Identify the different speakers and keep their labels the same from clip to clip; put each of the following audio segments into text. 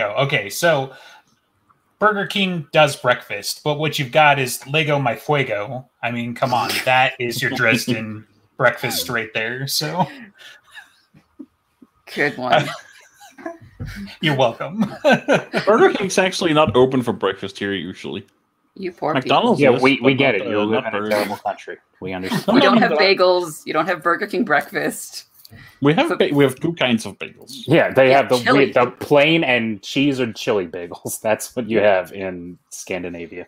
Speaker 1: go. Okay, so Burger King does breakfast, but what you've got is Lego My Fuego. I mean, come on, that is your Dresden breakfast right there. So
Speaker 2: Good one.
Speaker 1: you're welcome.
Speaker 3: Burger King's actually not open for breakfast here usually.
Speaker 2: You poor
Speaker 3: McDonald's
Speaker 4: Yeah,
Speaker 3: is,
Speaker 4: we, we get it.
Speaker 3: uh,
Speaker 4: You live
Speaker 3: not
Speaker 4: in a terrible country. We understand.
Speaker 2: people. We don't have bagels. You don't have Burger King breakfast.
Speaker 3: We have ba- we have two kinds of bagels.
Speaker 4: Yeah, they
Speaker 2: Yeah,
Speaker 4: have the we- the plain and cheese or chili bagels. That's what you have in Scandinavia.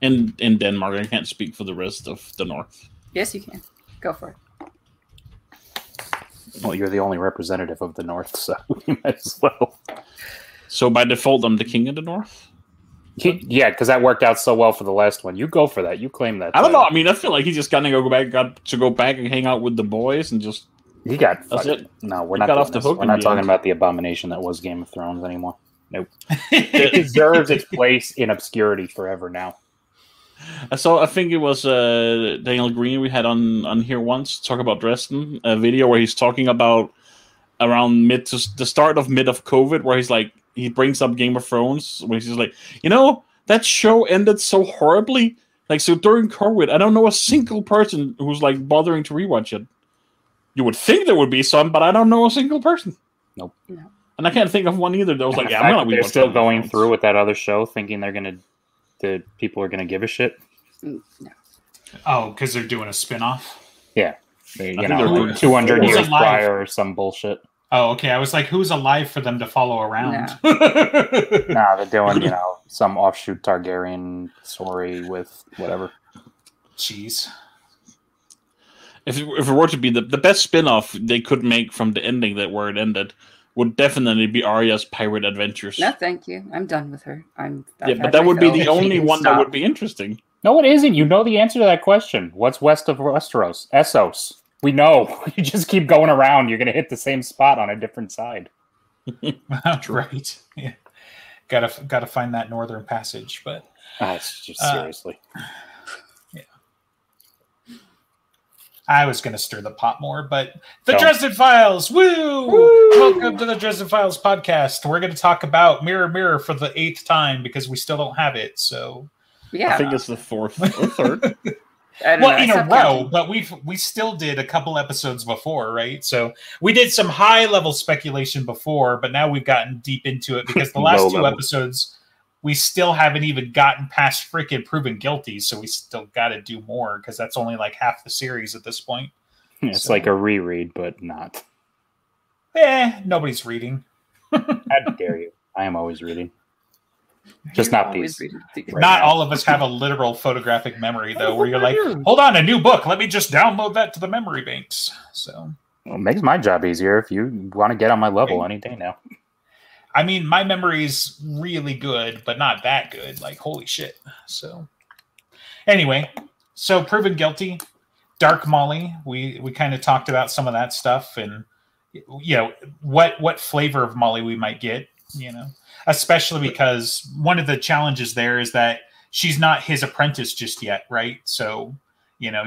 Speaker 3: In in Denmark, I can't speak for the rest of the north.
Speaker 2: Yes, you can. Go for it.
Speaker 4: Well, you're the only representative of the North, so you might as well.
Speaker 3: So by default, I'm the king of the north.
Speaker 4: He, yeah, because that worked out so well for the last one. You go for that. You claim that.
Speaker 3: I don't know. I mean, I feel like he's just gonna go back, got to go back and hang out with the boys and just.
Speaker 4: He got.
Speaker 3: That's it.
Speaker 4: No, we're
Speaker 3: He
Speaker 4: not.
Speaker 3: got off the
Speaker 4: this.
Speaker 3: hook
Speaker 4: We're not talking
Speaker 3: end.
Speaker 4: about the abomination that was Game of Thrones anymore. Nope. It deserves its place in obscurity forever now.
Speaker 3: I saw. I think it was uh, Daniel Greene we had on on here once talk about Dresden. A video where he's talking about around mid to the start of mid of COVID, where he's like he brings up Game of Thrones, where he's like, you know, that show ended so horribly. Like so during COVID, I don't know a single person who's like bothering to rewatch it. You would think there would be some, but I don't know a single person.
Speaker 4: Nope.
Speaker 2: No.
Speaker 3: And I can't think of one either that was like, yeah, I'm
Speaker 4: that
Speaker 3: gonna
Speaker 4: they're still going
Speaker 3: Thrones.
Speaker 4: through with that other show, thinking they're gonna, the people are gonna give a shit.
Speaker 2: Mm, No.
Speaker 1: oh, because they're doing a spin-off?
Speaker 4: They, you
Speaker 3: think
Speaker 4: know, two hundred years prior or some bullshit.
Speaker 1: Oh, okay. I was like, who's alive for them to follow around?
Speaker 4: Nah, they're doing you know some offshoot Targaryen story with whatever.
Speaker 1: Jeez.
Speaker 3: If it, if it were to be the, the best spin-off they could make from the ending that where it ended would definitely be Arya's pirate adventures.
Speaker 2: No, thank you. I'm done with her. I'm.
Speaker 3: Yeah, but that would be the only
Speaker 2: can
Speaker 3: one that would be interesting.
Speaker 4: No, it isn't. You know the answer to that question. What's west of Westeros? Essos. We know. You just keep going around. You're gonna hit the same spot on a different side.
Speaker 1: That's right. Yeah. Gotta gotta find that northern passage, but
Speaker 4: Ah, it's just
Speaker 1: Uh,
Speaker 4: seriously.
Speaker 1: I was gonna stir the pot more. But the
Speaker 4: Don't.
Speaker 1: Dresden Files, woo! Welcome to the Dresden Files podcast. We're gonna talk about Mirror Mirror for the eighth time because we still don't have it. So
Speaker 2: Yeah.
Speaker 3: I think it's the fourth or third.
Speaker 2: I don't
Speaker 1: well
Speaker 2: know,
Speaker 1: in a row but we've we still did a couple episodes before right so we did some high level speculation before but now we've gotten deep into it because the last two
Speaker 4: level.
Speaker 1: episodes we still haven't even gotten past freaking proven guilty so we still got to do more because that's only like half the series at this point
Speaker 4: It's
Speaker 1: so-
Speaker 4: like a reread, but not.
Speaker 1: eh nobody's reading
Speaker 4: How dare you? I am always reading. Just not
Speaker 2: always
Speaker 4: these. Right
Speaker 1: not
Speaker 4: now.
Speaker 1: all of us have a literal photographic memory though where you're like hold on a new book let me just download that to the memory banks so
Speaker 4: Well, it makes my job easier if you want to get on my level any day now.
Speaker 1: I mean, my memory's really good, but not that good. Like, holy shit. So, anyway, so proven guilty, Dark Molly. We we kind of talked about some of that stuff, and you know what what flavor of Molly we might get. You know, especially because one of the challenges there is that she's not his apprentice just yet, right? So. You know,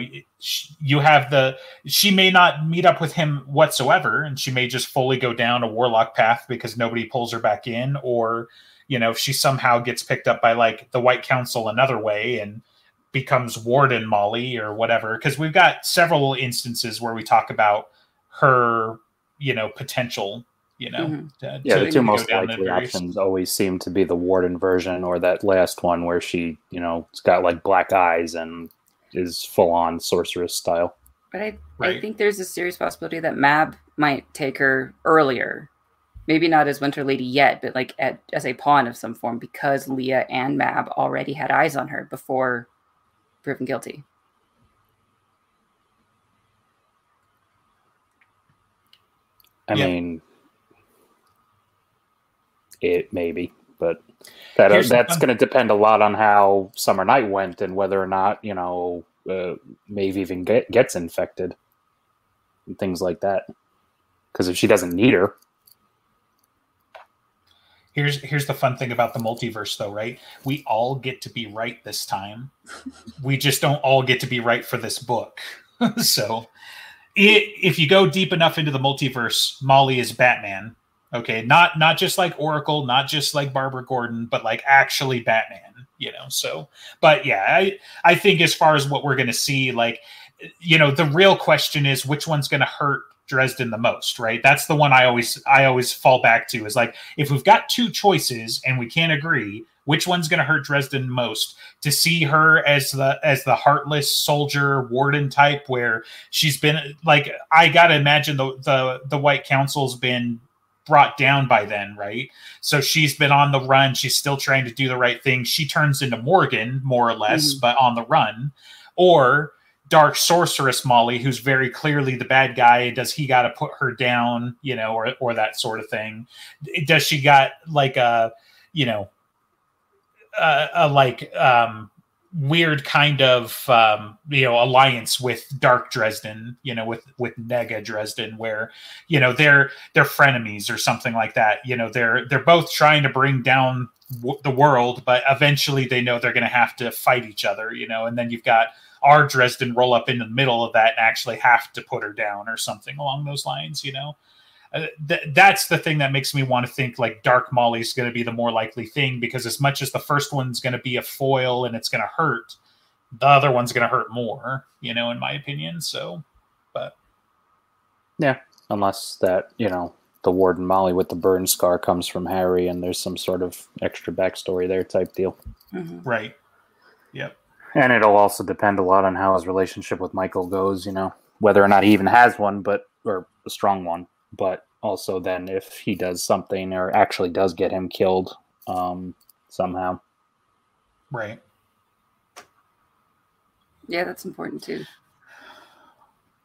Speaker 1: you have the she may not meet up with him whatsoever and she may just fully go down a warlock path because nobody pulls her back in or you know if she somehow gets picked up by like the white council another way and becomes warden molly or whatever because we've got several instances where we talk about her you know potential you know
Speaker 2: Mhm.
Speaker 1: to-
Speaker 4: Yeah,
Speaker 1: to
Speaker 4: the two most likely
Speaker 1: various-
Speaker 4: options always seem to be the Warden version or that last one where she, you know, it's got like black eyes and is full on sorceress style.
Speaker 2: But I, I think there's a serious possibility that Mab might take her earlier. Maybe not as Winter Lady yet, but like at, as a pawn of some form because Lea and Mab already had eyes on her before proven guilty.
Speaker 4: I
Speaker 1: Yeah.
Speaker 4: mean, it maybe, but that
Speaker 1: the
Speaker 4: that's going to depend a lot on how Summer Night went and whether or not you know uh, Maeve even get, gets infected and things like that. Because if she doesn't need her,
Speaker 1: here's here's the fun thing about the multiverse though right? We all get to be right this time. We just don't all get to be right for this book. So i if you go deep enough into the multiverse molly is batman Okay, not not just like Oracle, not just like Barbara Gordon, but like actually Batman. You know, so but yeah, I I think as far as what we're gonna see, like you know, the real question is which one's gonna hurt Dresden the most, right? That's the one I always I always fall back to is like if we've got two choices and we can't agree, which one's going to hurt Dresden most? To see her as the as the heartless soldier warden type, where she's been like I got to imagine the the the White Council's been brought down by then, right? So she's been on the run. She's still trying to do the right thing. She turns into Morgan, more or less, mm-hmm. but on the run. Or dark sorceress Molly, who's very clearly the bad guy. Does he got to put her down, you know, or or that sort of thing? Does she got like a, you know, a, a like um weird kind of um, you know alliance with Dark Dresden, you know, with with Nega Dresden, where you know they're they're frenemies or something like that. You know, they're they're both trying to bring down w- the world, but eventually they know they're going to have to fight each other. You know, and then you've got our Dresden roll up in the middle of that and actually have to put her down or something along those lines. You know. Uh, th- that's the thing that makes me want to think like Dark Molly is going to be the more likely thing because as much as the first one's going to be a foil and it's going to hurt, the other one's going to hurt more, you know, in my opinion. So, but
Speaker 4: yeah, unless that you know the Warden Molly with the burn scar comes from Harry and there's some sort of extra backstory there type deal.
Speaker 1: Mm-hmm. Right. Yep.
Speaker 4: And it'll also depend a lot on how his relationship with Michael goes, you know, whether or not he even has one, but or a strong one but also then if he does something or actually does get him killed um, somehow.
Speaker 1: Right.
Speaker 2: Yeah, that's important too.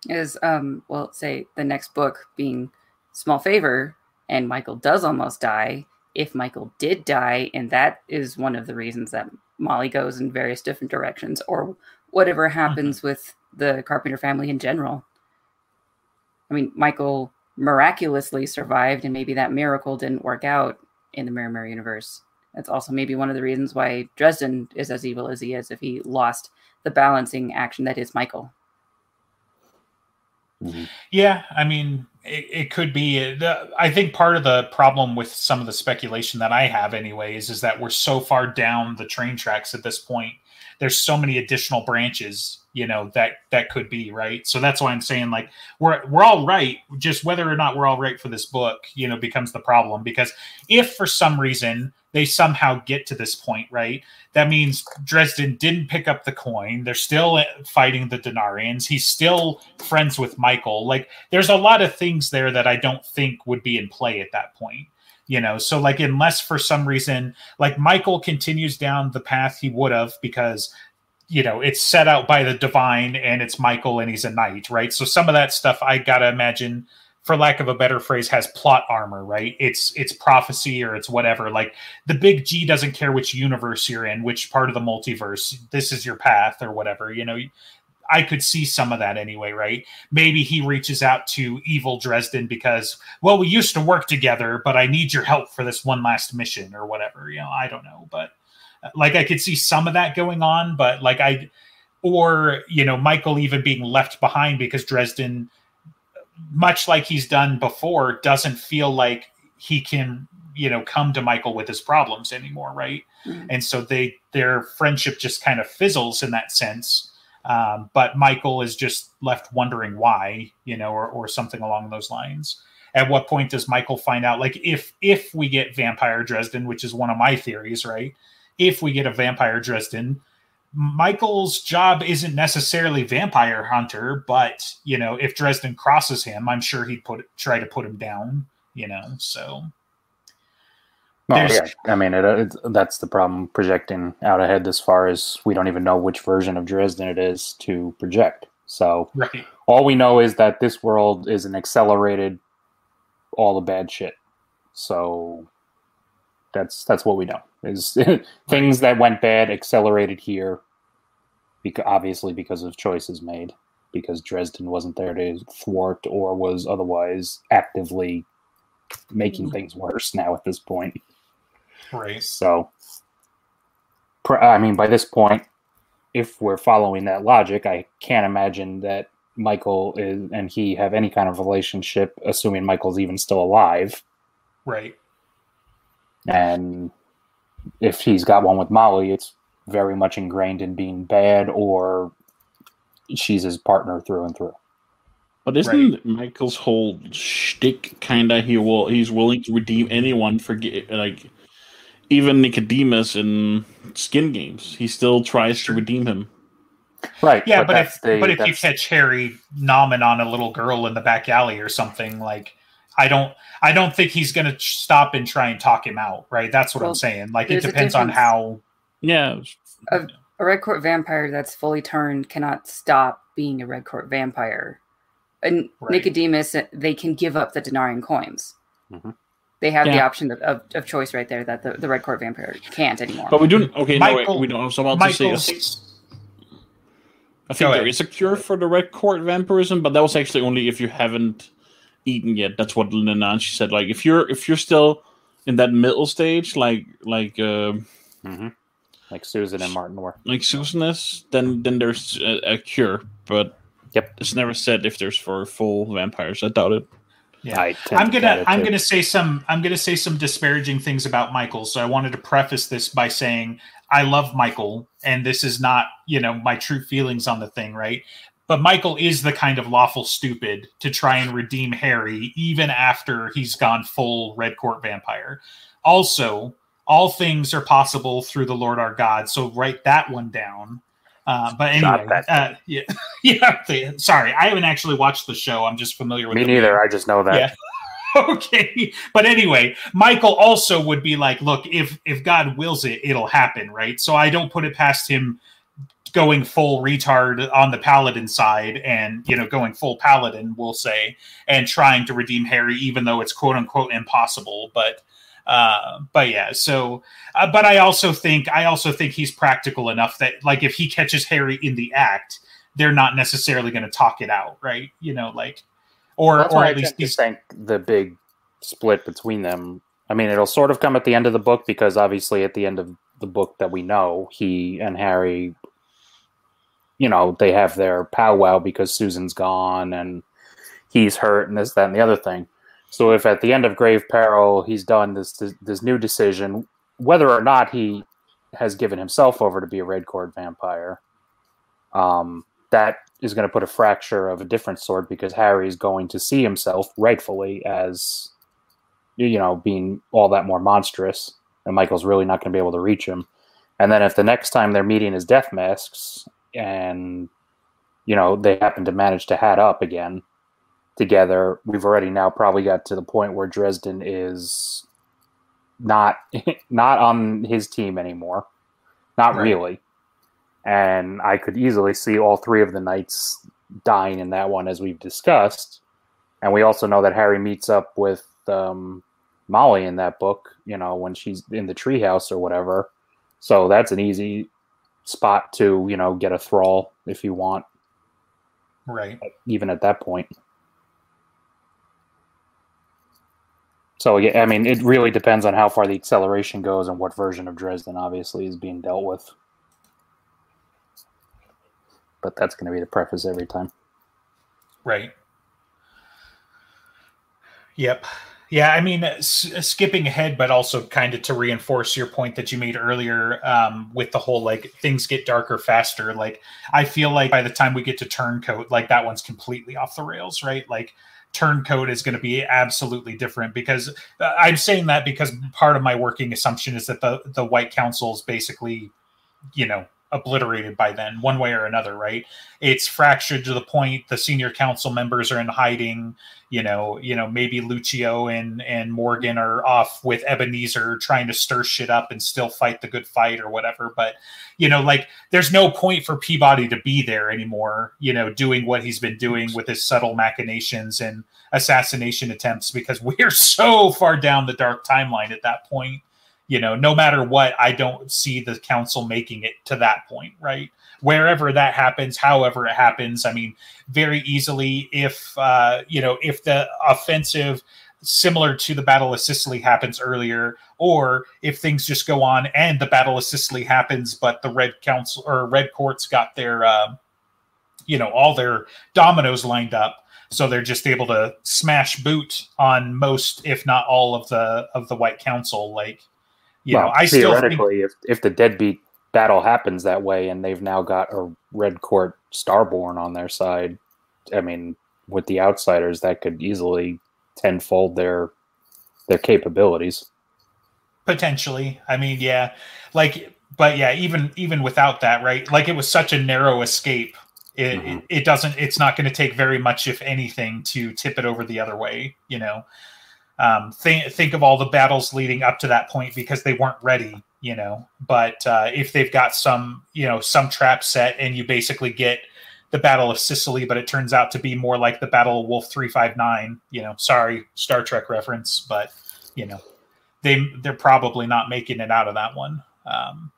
Speaker 2: Is um well say the next book being Small Favor and Michael does almost die. If Michael did die, and that is one of the reasons that Molly goes in various different directions, or whatever happens mm-hmm. with the Carpenter family in general. I mean, Michael miraculously survived, and maybe that miracle didn't work out in the Mirror Mirror universe. That's also maybe one of the reasons why Dresden is as evil as he is if he lost the balancing action that is Michael.
Speaker 1: Mm-hmm. Yeah, I mean, it, it could be. Uh, I think part of the problem with some of the speculation that I have, anyways, is that we're so far down the train tracks at this point. There's so many additional branches you know that that could be right? So that's why i'm saying like we're we're all right just whether or not we're all right for this book you know becomes the problem. Because if for some reason they somehow get to this point right that means dresden didn't pick up the coin. They're still uh, fighting the denarians. He's still friends with michael. Like there's a lot of things there that i don't think would be in play at that point you know? So like unless for some reason like michael continues down the path he would have because you know it's set out by the divine and it's michael and he's a knight right so some of that stuff i gotta imagine for lack of a better phrase has plot armor right it's it's prophecy or it's whatever like the big g doesn't care which universe you're in which part of the multiverse this is your path or whatever you know I could see some of that anyway, right? Maybe he reaches out to evil Dresden because, well, we used to work together, but I need your help for this one last mission or whatever. You know, I don't know, but like I could see some of that going on, but like I, or you know, Michael even being left behind because Dresden, much like he's done before, doesn't feel like he can you know come to Michael with his problems anymore, right? Mm-hmm. And so they their friendship just kind of fizzles in that sense. Um, but Michael is just left wondering why, you know, or, or something along those lines. At what point does Michael find out? Like, if if we get Vampire Dresden, which is one of my theories, right? If we get a vampire Dresden. Michael's job isn't necessarily vampire hunter, but you know, if Dresden crosses him, I'm sure he'd put try to put him down. You know, so.
Speaker 4: Well, yeah, I mean, it, it, that's the problem projecting out ahead as far as we don't even know which version of Dresden it is to project. So
Speaker 1: right.
Speaker 4: all we know is that this world is an accelerated all the bad shit. So that's that's what we know is things that went bad accelerated here because obviously because of choices made because Dresden wasn't there to thwart or was otherwise actively making mm-hmm. things worse now at this point.
Speaker 1: Right.
Speaker 4: So I mean by this point if we're following that logic, I can't imagine that Michael is, and he have any kind of relationship assuming Michael's even still alive
Speaker 1: Right.
Speaker 4: And if he's got one with Molly, it's very much ingrained in being bad or she's his partner through and through.
Speaker 3: But isn't Michael's whole shtick kind of he will he's willing to redeem anyone for like even Nicodemus in Skin Games he still tries to redeem him.
Speaker 4: Right.
Speaker 1: Yeah, but,
Speaker 4: that's
Speaker 1: if
Speaker 4: the-
Speaker 1: but if you catch Harry nomming on a little girl in the back alley or something, like I don't I don't think he's gonna ch- stop and try and talk him out, right? That's what I'm saying. Like it depends on how
Speaker 3: Yeah,
Speaker 2: A red court vampire that's fully turned cannot stop being a red court vampire. And
Speaker 1: Right.
Speaker 2: Nicodemus, they can give up the Denarian coins.
Speaker 4: Mhm.
Speaker 2: They have the option of, of, of choice right there that the, the red court vampire can't anymore.
Speaker 3: but we don't. Okay, no,
Speaker 1: Michael-
Speaker 3: wait, we don't. I was about to say.
Speaker 1: Michael's
Speaker 3: I think
Speaker 1: Go
Speaker 3: there
Speaker 1: ahead.
Speaker 3: is a cure for the red court vampirism, but that was actually only if you haven't eaten yet. That's what Nananchi said. Like if you're if you're still in that middle stage, like like uh,
Speaker 4: Mhm. like Susan and Martin were.
Speaker 3: like Susan is, then then there's a, a cure. But
Speaker 4: Yep.
Speaker 3: it's never said if there's for full vampires. I doubt it.
Speaker 1: Yeah.
Speaker 4: I
Speaker 1: I'm gonna
Speaker 4: doubt
Speaker 1: I'm gonna say some I'm gonna say some disparaging things about Michael. So I wanted to preface this by saying I love Michael, and this is not you know my true feelings on the thing, right? But Michael is the kind of lawful stupid to try and redeem Harry even after he's gone full Red Court vampire. Also, all things are possible through the Lord our God. So write that one down. Uh, but anyway, uh, yeah, yeah. Sorry, I haven't actually watched the show. I'm just familiar with
Speaker 4: Me
Speaker 1: the
Speaker 4: neither. I just know that.
Speaker 1: Yeah. okay but anyway michael also would be like look if if god wills it it'll happen right so i don't put it past him going full retard on the paladin side and you know going full paladin we'll say and trying to redeem harry even though it's quote unquote impossible but uh but yeah so uh, but i also think i also think he's practical enough that like if he catches harry in the act they're not necessarily going to talk it out right you know like or
Speaker 4: That's
Speaker 1: or
Speaker 4: why I
Speaker 1: at least he's
Speaker 4: think the big split between them. I mean, it'll sort of come at the end of the book because obviously at the end of the book that we know, he and Harry, you know, they have their powwow because Susan's gone and he's hurt and this, that, and the other thing. So if at the end of Grave Peril he's done this this, this new decision, whether or not he has given himself over to be a red court vampire, um, that is going to put a fracture of a different sort because Harry is going to see himself rightfully as you know being all that more monstrous, and Michael's really not going to be able to reach him. And then if the next time they're meeting as death masks, and you know they happen to manage to hat up again together, we've already now probably got to the point where Dresden is not not on his team anymore, not
Speaker 1: Right.
Speaker 4: really and I could easily see all three of the knights dying in that one, as we've discussed. And we also know that Harry meets up with um, Molly in that book, you know, when she's in the treehouse or whatever. So that's an easy spot to, you know, get a thrall if you want,
Speaker 1: right
Speaker 4: even at that point. So yeah, I mean, it really depends on how far the acceleration goes and what version of Dresden obviously is being dealt with. But that's going to be the preface every time.
Speaker 1: Right. Yep. Yeah, I mean, s- skipping ahead, but also kind of to reinforce your point that you made earlier um, with the whole like things get darker faster. Like, I feel like by the time we get to Turncoat, like that one's completely off the rails, right? Like, Turncoat is going to be absolutely different because uh, I'm saying that because part of my working assumption is that the the White Council is basically, you know, obliterated by then, one way or another, right? It's fractured to the point the senior council members are in hiding you know, you know, maybe Luccio and and Morgan are off with Ebenezer trying to stir shit up and still fight the good fight or whatever. But you know, like there's no point for Peabody to be there anymore. You know, doing what he's been doing with his subtle machinations and assassination attempts because we're so far down the dark timeline at that point. You know, no matter what, I don't see the council making it to that point, right? Wherever that happens, however it happens, I mean, very easily if uh, you know if the offensive similar to the battle of sicily happens earlier or if things just go on and the battle of sicily happens but the red council or red courts got their uh, you know all their dominoes lined up so they're just able to smash boot on most, if not all, of the of the White Council. Like, you
Speaker 4: well,
Speaker 1: know, I still think,
Speaker 4: theoretically, if if the deadbeat battle happens that way, and they've now got a Red Court Starborn on their side, I mean, with the outsiders, that could easily tenfold their their capabilities.
Speaker 1: potentially. I mean, yeah, like, but yeah, even even without that, right? Like, it was such a narrow escape. It
Speaker 4: Mhm.
Speaker 1: it, it doesn't. It's not going to take very much, if anything, to tip it over the other way. You know, um, think think of all the battles leading up to that point because they weren't ready. You know, but uh, if they've got some, you know, some trap set, and you basically get the Battle of Sicily, but it turns out to be more like the Battle of Wolf three five nine. You know, sorry, Star Trek reference, but you know, they they're probably not making it out of that one. Um,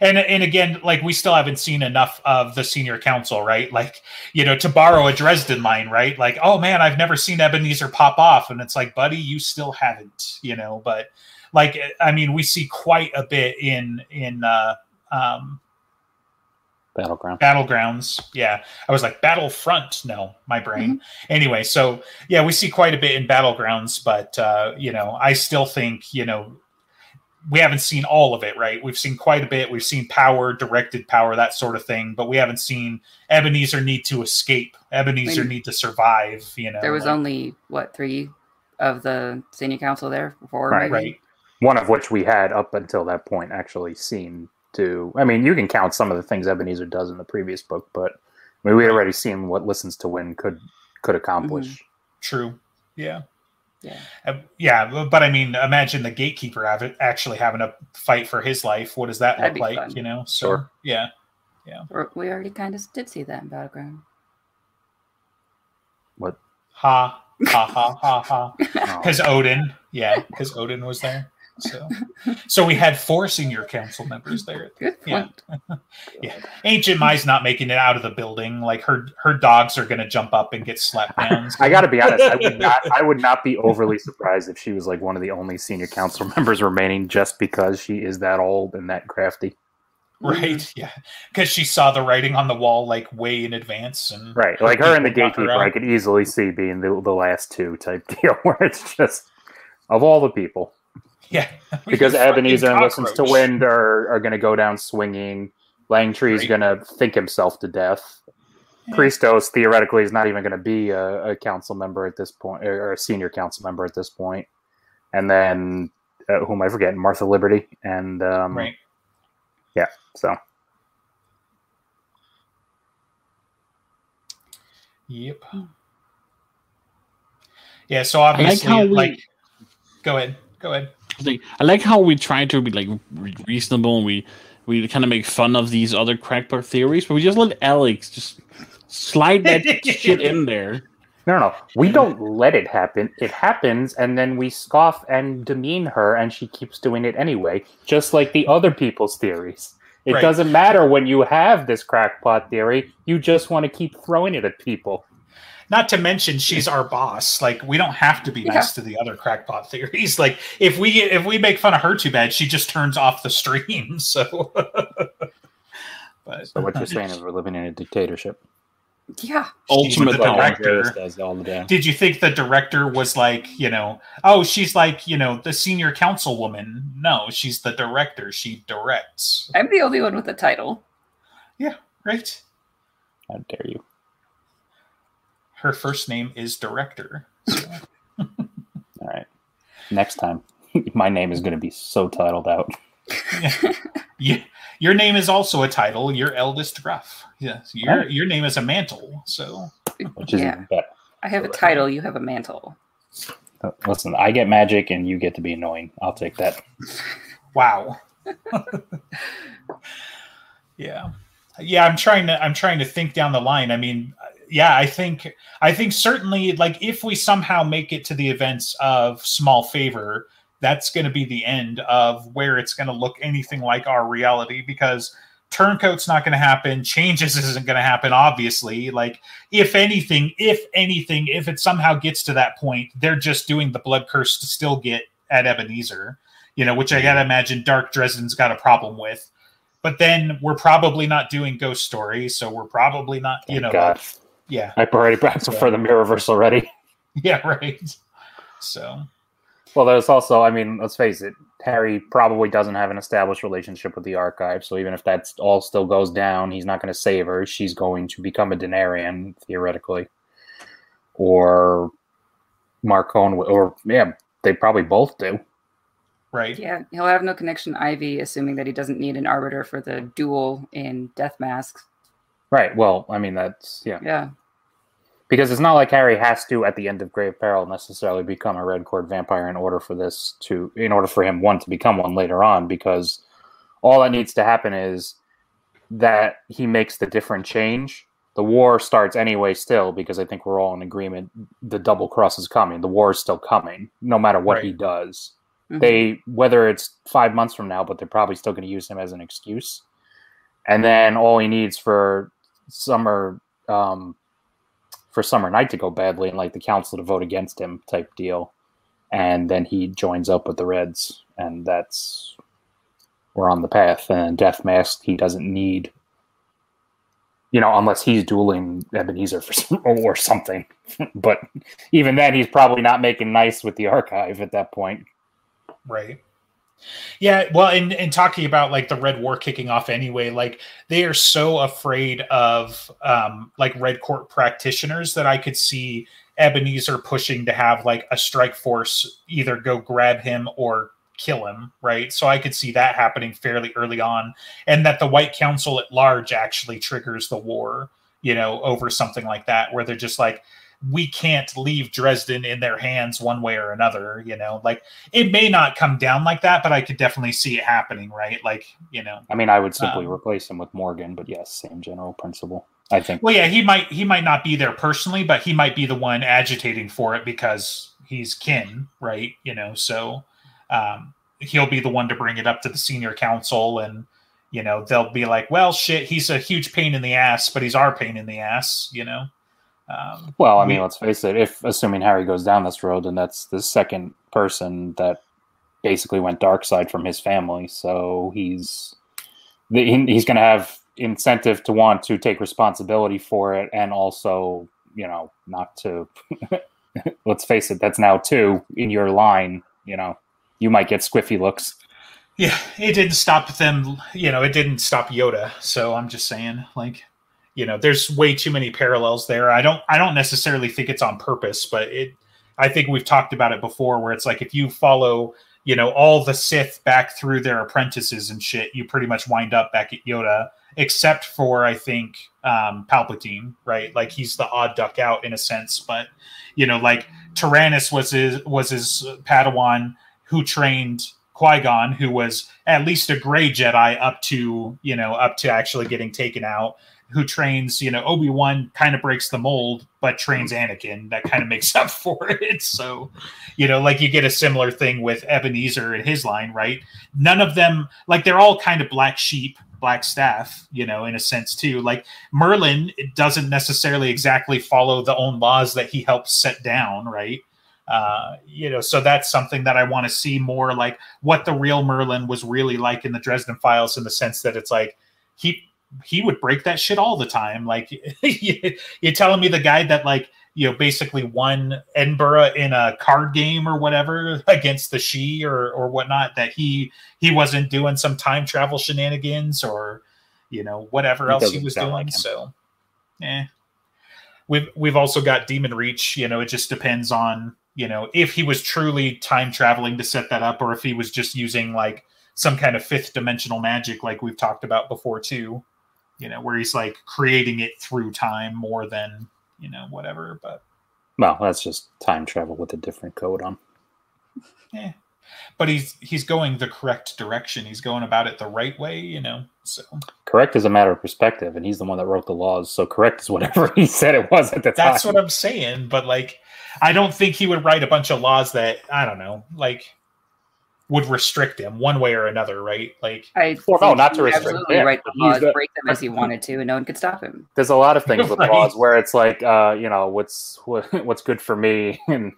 Speaker 1: and and again, like we still haven't seen enough of the senior council, right? Like you know, to borrow a Dresden line, right? Like, oh man, I've never seen Ebenezer pop off, and it's like, buddy, you still haven't, you know. But like, I mean, we see quite a bit in in uh, um,
Speaker 4: Battleground.
Speaker 1: battlegrounds yeah i was like battlefront no my brain anyway so yeah we see quite a bit in battlegrounds but uh you know i still think you know we haven't seen all of it right we've seen quite a bit we've seen power directed power that sort of thing but we haven't seen ebenezer need to escape ebenezer
Speaker 2: Maybe.
Speaker 1: need to survive you know
Speaker 2: There was
Speaker 1: like-
Speaker 2: only what three of the senior council there before,
Speaker 4: Right.
Speaker 2: maybe?
Speaker 1: right
Speaker 4: One of which we had up until that point actually seen to. I mean, you can count some of the things Ebenezer does in the previous book, but I mean, we had already seen what Listens to Wind could could accomplish. Mm-hmm.
Speaker 1: true yeah
Speaker 2: Yeah.
Speaker 1: Uh, yeah but- but i mean imagine the gatekeeper have actually having a fight for his life what does that
Speaker 2: That'd
Speaker 1: look like
Speaker 2: fun.
Speaker 1: you know so
Speaker 4: Sure.
Speaker 1: yeah
Speaker 2: yeah. we already kind of did see that in Battleground.
Speaker 4: What?
Speaker 1: ha ha ha ha ha
Speaker 4: Oh,
Speaker 1: because odin yeah because odin was there so so we had four senior council members there
Speaker 2: Good
Speaker 1: Yeah.
Speaker 2: point.
Speaker 1: Yeah. ancient mai's not making it out of the building like her her dogs are gonna jump up and get slapped down
Speaker 4: I got to be honest. I would not. I would not be overly surprised if she was like one of the only senior council members remaining, just because she is that old and that crafty.
Speaker 1: right mm-hmm. yeah because she saw the writing on the wall like way in advance and
Speaker 4: Right, like her and the
Speaker 1: people got her
Speaker 4: gatekeeper, I could easily see being the, the last two type deal, where it's just of all the people,
Speaker 1: yeah
Speaker 4: because Ebenezer and Listens to. Wind are are going to go down swinging. Langtry's
Speaker 1: Right.
Speaker 4: going to think himself to death.
Speaker 1: Yeah.
Speaker 4: Cristos theoretically is not even going to be a, a council member at this point, or or a senior council member at this point. And then uh, whom I forget, Martha Liberty, and um,
Speaker 1: right
Speaker 4: so
Speaker 1: Yep. Yeah, so obviously,
Speaker 3: how
Speaker 1: like,
Speaker 3: we-
Speaker 1: go ahead, go ahead.
Speaker 3: Like, I like how we try to be like reasonable. And we we kind of make fun of these other crackpot theories, but we just let Alex just slide that shit in there.
Speaker 4: no, no, no, we don't let it happen. It happens, and then we scoff and demean her, and she keeps doing it anyway, just like the other people's theories. It
Speaker 1: Right.
Speaker 4: doesn't matter when you have this crackpot theory; you just want to keep throwing it at people.
Speaker 1: Not to mention, she's our boss. Like, we don't have to be nice to the other crackpot theories. Like, if we if we make fun of her too bad, she just turns off the stream. So, but
Speaker 4: So what you're saying is we're living in a dictatorship.
Speaker 2: Yeah.
Speaker 3: Ultimate
Speaker 1: the director.
Speaker 4: does all the damn.
Speaker 1: did you think the director was like, you know, oh, she's like, you know, the senior councilwoman? No, she's the director. She directs.
Speaker 2: I'm the only one with a title.
Speaker 1: Yeah, right?
Speaker 4: How dare you?
Speaker 1: Her first name is director. So.
Speaker 4: All right. Next time, my name is going to be so titled out.
Speaker 1: yeah, your name is also a title. Your eldest gruff. Yes, your your name is a mantle. So
Speaker 4: which is
Speaker 2: Yeah.
Speaker 4: better.
Speaker 2: I have a title, you have a mantle.
Speaker 4: Uh, Listen, I get magic and you get to be annoying. I'll take that.
Speaker 1: wow. yeah, yeah. I'm trying to I'm trying to think down the line. I mean, yeah, I think I think certainly like if we somehow make it to the events of small favor, that's going to be the end of where it's going to look anything like our reality because turncoat's not going to happen changes isn't going to happen obviously. Like if anything if anything if it somehow gets to that point they're just doing the blood curse to still get at ebenezer you know which i gotta imagine dark dresden's got a problem with. But then we're probably not doing ghost story so we're probably not you
Speaker 4: Thank
Speaker 1: know
Speaker 4: God.
Speaker 1: Yeah,
Speaker 4: I already asked for the Mirrorverse already.
Speaker 1: yeah, right. So
Speaker 4: Well, there's also, I mean, let's face it, Harry probably doesn't have an established relationship with the Archive. So even if that's all still goes down, he's not going to save her. She's going to become a Denarian, theoretically. Or Marcone, or yeah, they probably both do.
Speaker 1: right.
Speaker 2: Yeah, he'll have no connection to Ivy, assuming that he doesn't need an arbiter for the duel in Death Masks.
Speaker 4: Right. Well, I mean, that's, yeah.
Speaker 2: Yeah.
Speaker 4: Because it's not like Harry has to, at the end of Grave Peril, necessarily become a Red Court vampire in order for this to, in order for him, one, to become one later on, because all that needs to happen is that he makes the different change. The war starts anyway, still, because I think we're all in agreement. The double cross is coming. The war is still coming, no matter what he
Speaker 1: Right.
Speaker 4: does.
Speaker 2: Mhm.
Speaker 4: They, whether it's five months from now, but they're probably still going to use him as an excuse. And then all he needs for summer, um, for summer night to go badly, and like the council to vote against him, type deal. And then he joins up with the Reds, and that's we're on the path. And Death Mask, he doesn't need, you know, unless he's dueling Ebenezer for some, or something. but even then, he's probably not making nice with the archive at that point.
Speaker 1: Right. Yeah, well, and and talking about like the Red War kicking off anyway, like they are so afraid of um like Red Court practitioners that I could see Ebenezer pushing to have like a strike force either go grab him or kill him, right? So I could see that happening fairly early on, and that the White Council at large actually triggers the war, you know, over something like that, where they're just like, we can't leave Dresden in their hands one way or another, you know, like it may not come down like that, but I could definitely see it happening, right? Like, you know,
Speaker 4: I mean, I would simply
Speaker 1: Um,
Speaker 4: replace him with Morgan, but yes, same general principle. I think.
Speaker 1: well, yeah, he might he might not be there personally, but he might be the one agitating for it because he's kin, right? You know, so um, he'll be the one to bring it up to the senior council, and you know they'll be like, well, shit, he's a huge pain in the ass, but he's our pain in the ass, you know. Um,
Speaker 4: Well, I
Speaker 1: we-
Speaker 4: mean, let's face it. If assuming Harry goes down this road, then that's the second person that basically went dark side from his family. So he's he's going to have incentive to want to take responsibility for it, and also, you know, not to. let's face it. That's now two in your line. You know, you might get squiffy looks.
Speaker 1: Yeah, it didn't stop them. You know, it didn't stop Yoda. So I'm just saying, like, you know, there's way too many parallels there. I don't, I don't necessarily think it's on purpose, but it. I think we've talked about it before, where it's like if you follow, you know, all the Sith back through their apprentices and shit, you pretty much wind up back at Yoda, except for I think um, Palpatine, right? Like he's the odd duck out in a sense, but you know, like Tyranus was his was his Padawan who trained Qui Gon, who was at least a gray Jedi up to you know up to actually getting taken out. Who trains you know Obi Wan kind of breaks the mold, but trains Anakin. That kind of makes up for it. So, you know, like you get a similar thing with Ebenezer and his line, right? None of them like they're all kind of black sheep, black staff, you know, in a sense too. Like Merlin doesn't necessarily exactly follow the own laws that he helps set down, right? Uh, you know, so that's something that I want to see more like what the real Merlin was really like in the Dresden Files, in the sense that it's like he he would break that shit all the time. Like you're telling me the guy that like you know basically won Edinburgh in a card game or whatever against the Sidhe or or whatnot that he he wasn't doing some time travel shenanigans or you know whatever
Speaker 4: It
Speaker 1: else he was doing.
Speaker 4: like
Speaker 1: so, eh. We've we've also got Demon Reach. You know, it just depends on you know if he was truly time traveling to set that up, or if he was just using like some kind of fifth dimensional magic, like we've talked about before too. You know, where he's like creating it through time more than you know whatever. But
Speaker 4: Well, that's just time travel with a different code on.
Speaker 1: yeah, but he's he's going the correct direction. He's going about it the right way. You know, so
Speaker 4: Correct is a matter of perspective, and he's the one that wrote the laws. So correct is whatever he said it was at the time.
Speaker 1: that's what I'm saying. But like, I don't think he would write a bunch of laws that I don't know, like would restrict him one way or another, right? Like,
Speaker 2: I
Speaker 4: Well, no, not to restrict
Speaker 2: absolutely
Speaker 4: him,
Speaker 2: write the laws,
Speaker 4: the-
Speaker 2: break them as he wanted to, and no one could stop him.
Speaker 4: There's a lot of things with laws where it's like, uh, you know, what's what, what's good for me, and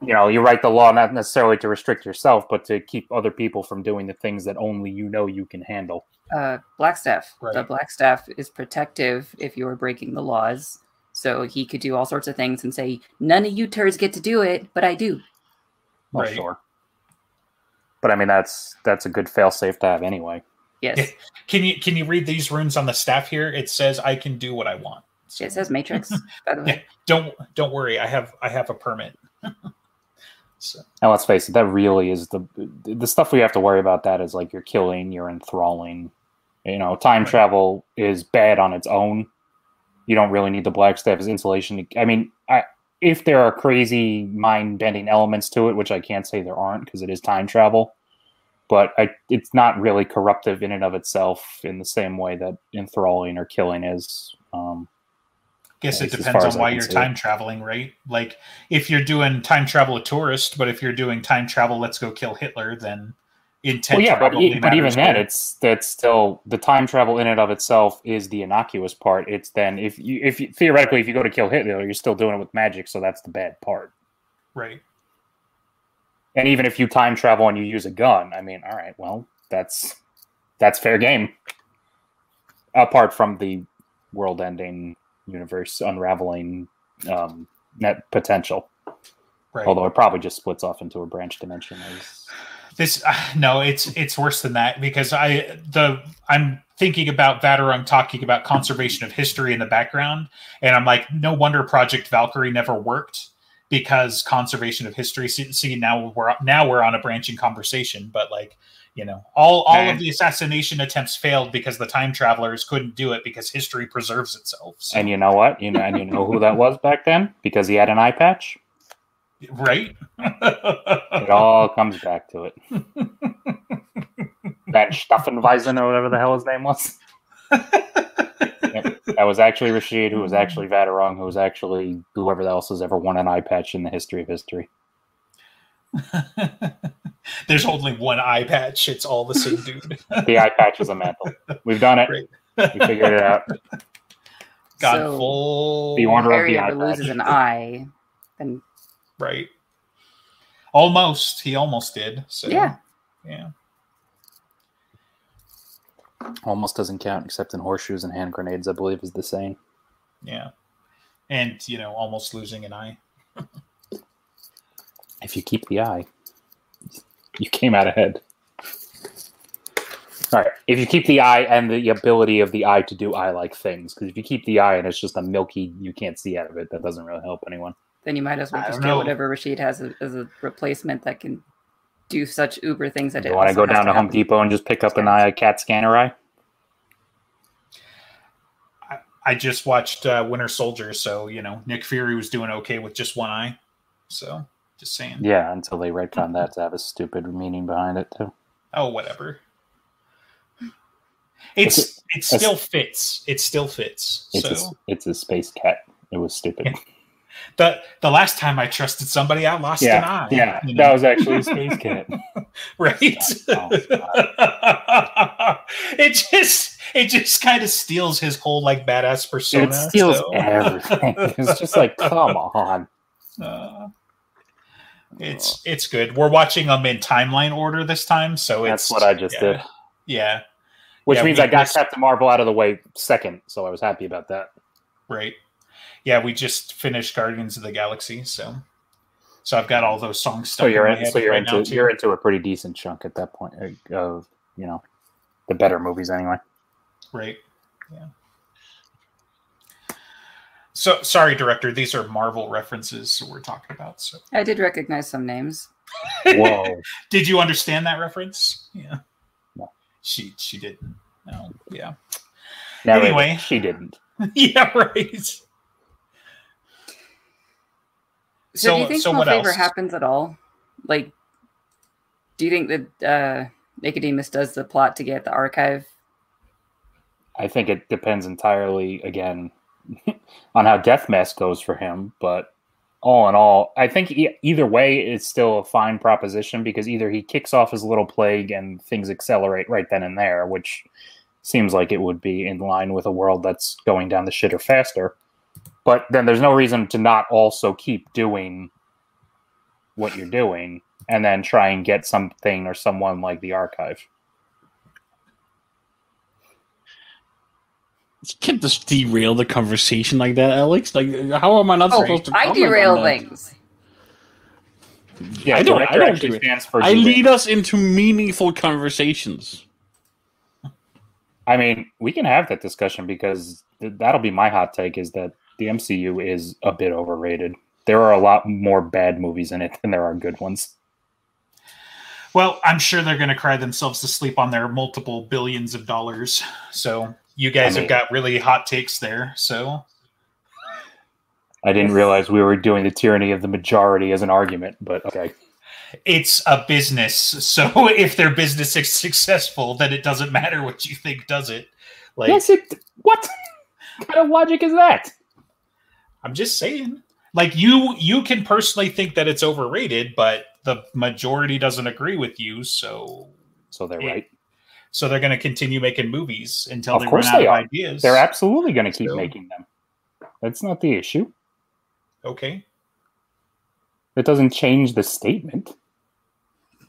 Speaker 4: you know, you write the law not necessarily to restrict yourself, but to keep other people from doing the things that only you know you can handle.
Speaker 2: Uh, Blackstaff. The
Speaker 1: Right.
Speaker 2: Blackstaff is protective if you are breaking the laws, So he could do all sorts of things and say, none of you turds get to do it, but I do.
Speaker 4: Well,
Speaker 1: Right.
Speaker 4: sure. But I mean, that's that's a good fail-safe to have anyway.
Speaker 2: Yes.
Speaker 1: Can you can you read these runes on the staff here? It says I can do what I want. So
Speaker 2: It says Matrix, by the
Speaker 1: Yeah. don't don't worry. I have I have a permit. so
Speaker 4: And let's face it, that really is the the stuff we have to worry about. That is like you're killing, you're enthralling. You know, time
Speaker 1: Right.
Speaker 4: travel is bad on its own. You don't really need the black staff as insulation. I mean, I, if there are crazy mind bending elements to it, which I can't say there aren't because it is time travel, but I, it's not really corruptive in and of itself in the same way that enthralling or killing is. Um,
Speaker 1: guess it depends on why you're
Speaker 4: see it.
Speaker 1: time traveling, right? Like if you're doing time travel a tourist, but if you're doing time travel, let's go kill Hitler, then intent.
Speaker 4: well, yeah, but, e- but even then, it's that's still the time travel in and of itself is the innocuous part. It's then if you if you, theoretically if you go to kill Hitler, you're still doing it with magic, so that's the bad part.
Speaker 1: right.
Speaker 4: And even if you time travel and you use a gun, I mean, all right, well, that's that's fair game. Apart from the world-ending, universe unraveling um, net potential,
Speaker 1: Right.
Speaker 4: although it probably just splits off into a branch dimension. As,
Speaker 1: this uh, no it's it's worse than that because i the i'm thinking about Vadderung talking about conservation of history in the background and i'm like no wonder project valkyrie never worked because conservation of history see, see now we're now we're on a branching conversation but like you know all all
Speaker 4: And-
Speaker 1: of the assassination attempts failed because the time travelers couldn't do it because history preserves itself so,
Speaker 4: and you know what? You know, and you know who that was back then because he had an eye patch.
Speaker 1: Right
Speaker 4: It all comes back to it. that Staffenweisen or whatever the hell his name was. That was actually Rashid, who was actually Vadderung, who was actually whoever else has ever won an eye patch in the history of history.
Speaker 1: There's only one eye patch. It's all the same dude.
Speaker 4: The eye patch is a mantle. We've done it.
Speaker 1: Great.
Speaker 4: We figured it out.
Speaker 1: Got
Speaker 2: So,
Speaker 1: full
Speaker 4: The order
Speaker 2: If
Speaker 4: of the eye
Speaker 2: loses
Speaker 4: patch.
Speaker 2: an eye, then
Speaker 1: right. Almost. He almost did. So
Speaker 2: Yeah.
Speaker 1: Yeah.
Speaker 4: Almost doesn't count except in horseshoes and hand grenades, I believe is the saying.
Speaker 1: Yeah. And you know, almost losing an eye.
Speaker 4: If you keep the eye, you came out ahead. All right. If you keep the eye and the ability of the eye to do eye like things, because if you keep the eye and it's just a milky, you can't see out of it, that doesn't really help anyone.
Speaker 2: Then you might as well just
Speaker 1: don't
Speaker 2: get
Speaker 1: know.
Speaker 2: whatever Rashid has as, as a replacement that can do such uber things that
Speaker 4: You
Speaker 2: it
Speaker 4: want to go down to Home. Depot and just pick up an eye, a cat scanner eye?
Speaker 1: I just watched uh, Winter Soldier, so you know, Nick Fury was doing okay with just one eye. So just saying.
Speaker 4: Yeah, until they retcon that to have a stupid meaning behind it too.
Speaker 1: Oh, whatever. It's
Speaker 4: It's
Speaker 1: it still fits. It still fits.
Speaker 4: It's
Speaker 1: so
Speaker 4: a, it's a space cat. It was stupid.
Speaker 1: Yeah. the the last time I trusted somebody, I lost an eye.
Speaker 4: yeah,
Speaker 1: you know?
Speaker 4: that was actually a space cat.
Speaker 1: right.
Speaker 4: Oh,
Speaker 1: it just it just kind of steals his whole like badass persona.
Speaker 4: it steals
Speaker 1: so-
Speaker 4: everything. It's just like, come on.
Speaker 1: Uh, it's it's good. We're watching them in timeline order this time, so
Speaker 4: That's what I just
Speaker 1: yeah,
Speaker 4: did.
Speaker 1: Yeah,
Speaker 4: Which
Speaker 1: Yeah,
Speaker 4: means I got
Speaker 1: missed-
Speaker 4: Captain Marvel out of the way second, so I was happy about that.
Speaker 1: right. Yeah, we just finished Guardians of the Galaxy, so so I've got all those songs stuck
Speaker 4: So you're
Speaker 1: in my head
Speaker 4: so you're
Speaker 1: right
Speaker 4: into
Speaker 1: now too.
Speaker 4: you're into a pretty decent chunk at that point uh, of you know the better movies anyway.
Speaker 1: Right. Yeah. So sorry, director. These are Marvel references we're talking about. So
Speaker 2: I did recognize some names.
Speaker 4: Whoa!
Speaker 1: did you understand that reference? Yeah.
Speaker 4: No.
Speaker 1: She she didn't. No. Yeah.
Speaker 4: Narrated,
Speaker 1: Anyway.
Speaker 4: she didn't.
Speaker 1: yeah. Right.
Speaker 2: So, do you think
Speaker 1: so what
Speaker 2: favor
Speaker 1: else?
Speaker 2: happens at all? Like, do you think that uh, Nicodemus does the plot to get the archive?
Speaker 4: I think it depends entirely again on how Death Mask goes for him, but all in all, I think e- either way it's still a fine proposition because either he kicks off his little plague and things accelerate right then and there, which seems like it would be in line with a world that's going down the shitter faster. But then there's no reason to not also keep doing what you're doing and then try and get something or someone like the archive.
Speaker 3: You can't just derail the conversation like that, Alex. Like, how am I not
Speaker 2: Oh,
Speaker 3: supposed to?
Speaker 2: I derail
Speaker 3: on that?
Speaker 2: things.
Speaker 4: Yeah,
Speaker 3: I don't- I don't
Speaker 4: actually
Speaker 3: do it.
Speaker 4: stands for
Speaker 3: I lead us into meaningful conversations.
Speaker 4: I mean, we can have that discussion because th- that'll be my hot take: is that the MCU is a bit overrated. There are a lot more bad movies in it than there are good ones.
Speaker 1: Well, I'm sure they're going to cry themselves to sleep on their multiple billions of dollars. So you guys
Speaker 4: I mean-
Speaker 1: have got really hot takes there. So
Speaker 4: I didn't realize we were doing the tyranny of the majority as an argument, but okay.
Speaker 1: it's a business. So if their business is successful, then it doesn't matter what you think, does it? Like
Speaker 4: yes, it. What kind of logic is that?
Speaker 1: I'm just saying. Like you you can personally think that it's overrated, but the majority doesn't agree with you, so
Speaker 4: So they're right.
Speaker 1: so they're going to continue making movies until
Speaker 4: Of
Speaker 1: they run out
Speaker 4: they
Speaker 1: of ideas.
Speaker 4: They're absolutely going to keep
Speaker 1: So-
Speaker 4: making them. That's not the issue.
Speaker 1: okay.
Speaker 4: It doesn't change the statement.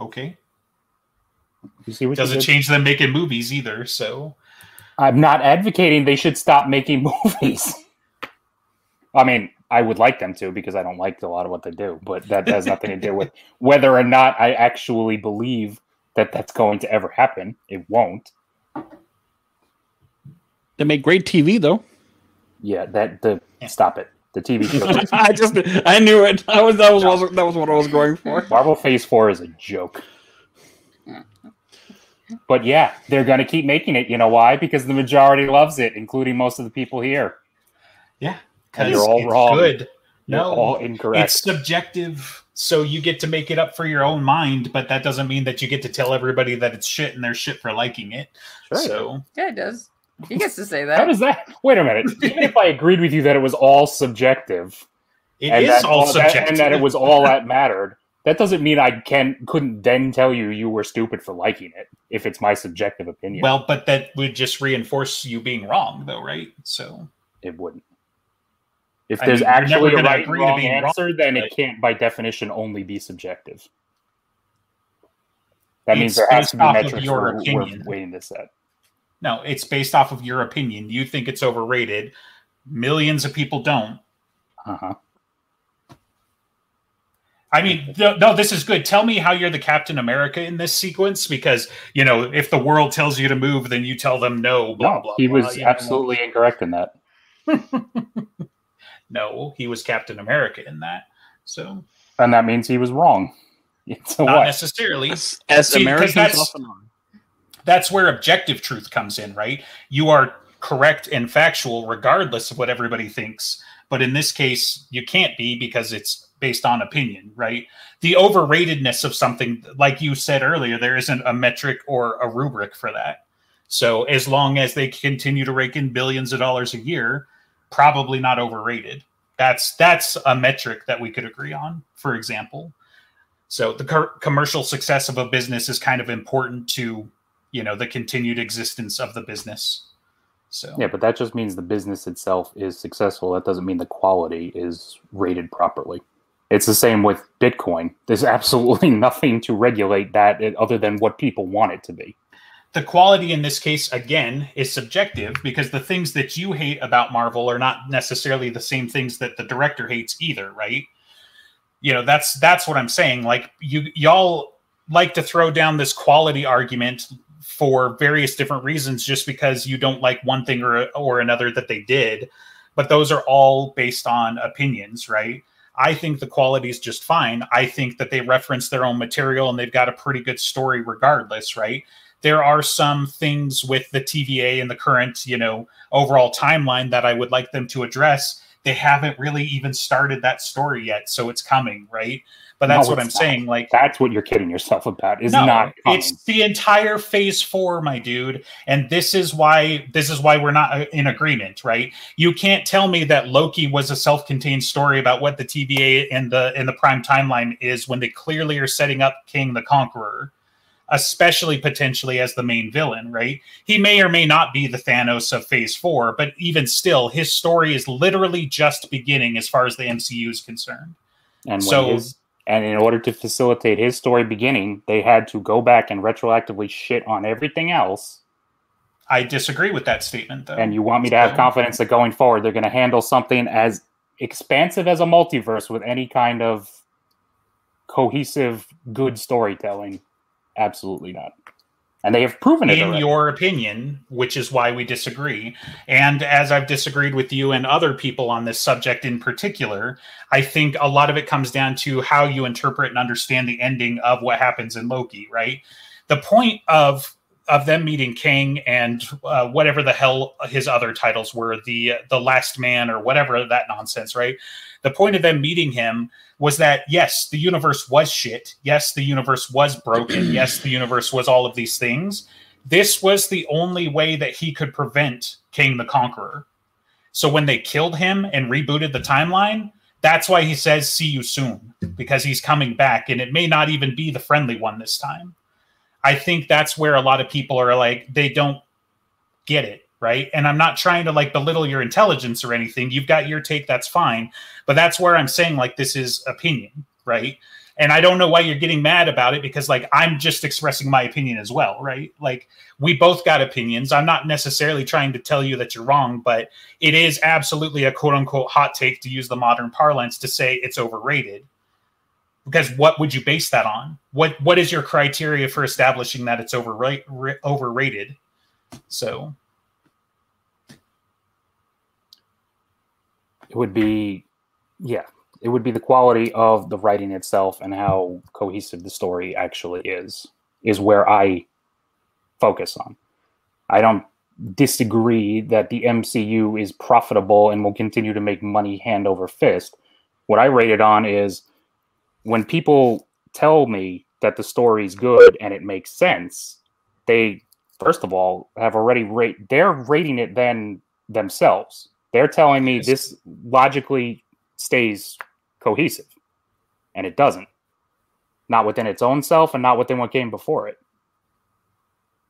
Speaker 1: Okay.
Speaker 4: You see what
Speaker 1: Doesn't change them making movies either, so
Speaker 4: I'm not advocating they should stop making movies. I mean, I would like them to because I don't like a lot of what they do, but that has nothing to do with whether or not I actually believe that that's going to ever happen. It won't.
Speaker 3: They make great TV, though.
Speaker 4: Yeah, that the
Speaker 1: Yeah.
Speaker 4: stop it. The TV show
Speaker 3: I just, I knew it. I was, that was, that was what I was going for.
Speaker 4: Marvel Phase Four is a joke. But yeah, they're going to keep making it. You know why? Because the majority loves it, including most of the people here.
Speaker 1: yeah,
Speaker 4: And
Speaker 1: because
Speaker 4: you're all wrong.
Speaker 1: good.
Speaker 4: You're
Speaker 1: No,
Speaker 4: all incorrect.
Speaker 1: it's subjective, so you get to make it up for your own mind, but that doesn't mean that you get to tell everybody that it's shit and they're shit for liking it.
Speaker 4: Sure.
Speaker 1: So
Speaker 2: Yeah, it does. He gets to say that.
Speaker 4: How does that? Wait a minute. Even if I agreed with you that it was all subjective,
Speaker 1: it
Speaker 4: and
Speaker 1: is
Speaker 4: that,
Speaker 1: all
Speaker 4: that-
Speaker 1: subjective,
Speaker 4: and that it was all that mattered, that doesn't mean I can couldn't then tell you you were stupid for liking it if it's my subjective opinion.
Speaker 1: well, but that would just reinforce you being wrong, though, right? So
Speaker 4: it wouldn't. If
Speaker 1: I
Speaker 4: there's
Speaker 1: mean,
Speaker 4: actually a right and
Speaker 1: agree to
Speaker 4: wrong
Speaker 1: being wrong,
Speaker 4: answer, then it can't, by definition, only be subjective. That means there has to be metrics
Speaker 1: your
Speaker 4: we're, we're this at.
Speaker 1: no, it's based off of your opinion. You think it's overrated. Millions of people don't.
Speaker 4: Uh-huh.
Speaker 1: I mean, no, no, this is good. Tell me how you're the Captain America in this sequence, because you know, if the world tells you to move, then you tell them no. Blah
Speaker 4: No,
Speaker 1: blah.
Speaker 4: he
Speaker 1: blah,
Speaker 4: was
Speaker 1: you know?
Speaker 4: absolutely incorrect in that.
Speaker 1: no. He was Captain America in that. So
Speaker 4: And that means he was wrong. So
Speaker 1: not
Speaker 4: what?
Speaker 1: necessarily.
Speaker 3: As, as
Speaker 1: See, 'cause
Speaker 3: Americans
Speaker 1: that's-
Speaker 3: often are.
Speaker 1: That's where objective truth comes in, right? You are correct and factual regardless of what everybody thinks. But in this case, you can't be because it's based on opinion, right? The overratedness of something, like you said earlier, there isn't a metric or a rubric for that. So as long as they continue to rake in billions of dollars a year, probably not overrated. That's that's a metric that we could agree on, for example. So the co- commercial success of a business is kind of important to, you know, the continued existence of the business. So
Speaker 4: Yeah, but that just means the business itself is successful. That doesn't mean the quality is rated properly. It's the same with Bitcoin. There's absolutely nothing to regulate that other than what people want it to be.
Speaker 1: The quality in this case again is subjective because the things that you hate about Marvel are not necessarily the same things that the director hates either, right? You know, that's that's what I'm saying. Like you y'all like to throw down this quality argument for various different reasons just because you don't like one thing or or another that they did, but those are all based on opinions, right? I think the quality is just fine. I think that they reference their own material and they've got a pretty good story regardless, right? There are some things with the TVA and the current, you know, overall timeline that I would like them to address. They haven't really even started that story yet, so it's coming, right? But that's
Speaker 4: No,
Speaker 1: what I'm
Speaker 4: not.
Speaker 1: saying. Like,
Speaker 4: That's what you're kidding yourself about. Is
Speaker 1: no,
Speaker 4: not coming.
Speaker 1: it's the entire phase four, my dude, and this is why this is why we're not uh, in agreement, right? You can't tell me that Loki was a self-contained story about what the TVA and the in the prime timeline is when they clearly are setting up Kang the Conqueror, especially potentially as the main villain, right? He may or may not be the Thanos of phase four, but even still, his story is literally just beginning as far as the MCU is concerned.
Speaker 4: and
Speaker 1: so-
Speaker 4: his, and in order to facilitate his story beginning, they had to go back and retroactively shit on everything else
Speaker 1: I disagree with that statement, though.
Speaker 4: And you want me to have confidence that going forward they're going to handle something as expansive as a multiverse with any kind of cohesive, good storytelling? Absolutely not. And they have proven it.
Speaker 1: in
Speaker 4: already.
Speaker 1: your opinion, which is why we disagree. And as I've disagreed with you and other people on this subject in particular, I think a lot of it comes down to how you interpret and understand the ending of what happens in Loki, right? The point of of them meeting Kang and uh, whatever the hell his other titles were, the the last man or whatever that nonsense, right? The point of them meeting him was that yes, the universe was shit. Yes, the universe was broken. yes, the universe was all of these things. This was the only way that he could prevent Kang the Conqueror. So when they killed him and rebooted the timeline, that's why he says, See you soon, because he's coming back, and it may not even be the friendly one this time. I think that's where a lot of people are like, they don't get it, right? And I'm not trying to like belittle your intelligence or anything. You've got your take, that's fine. But that's where I'm saying, like, this is opinion, right? And I don't know why you're getting mad about it because, like, I'm just expressing my opinion as well, right? Like, we both got opinions. I'm not necessarily trying to tell you that you're wrong, but it is absolutely a quote unquote hot take to use the modern parlance to say it's overrated. Because what would you base that on? What What is your criteria for establishing that it's overra- overrated? So,
Speaker 4: it would be yeah it would be the quality of the writing itself and how cohesive the story actually is is where i focus on. I don't disagree that the mcu is profitable and will continue to make money hand over fist. What i rate it on is when people tell me that the story's good and it makes sense they first of all have already rate they're rating it then themselves they're telling me this logically stays cohesive, and it doesn't. Not within its own self, and not within what came before it.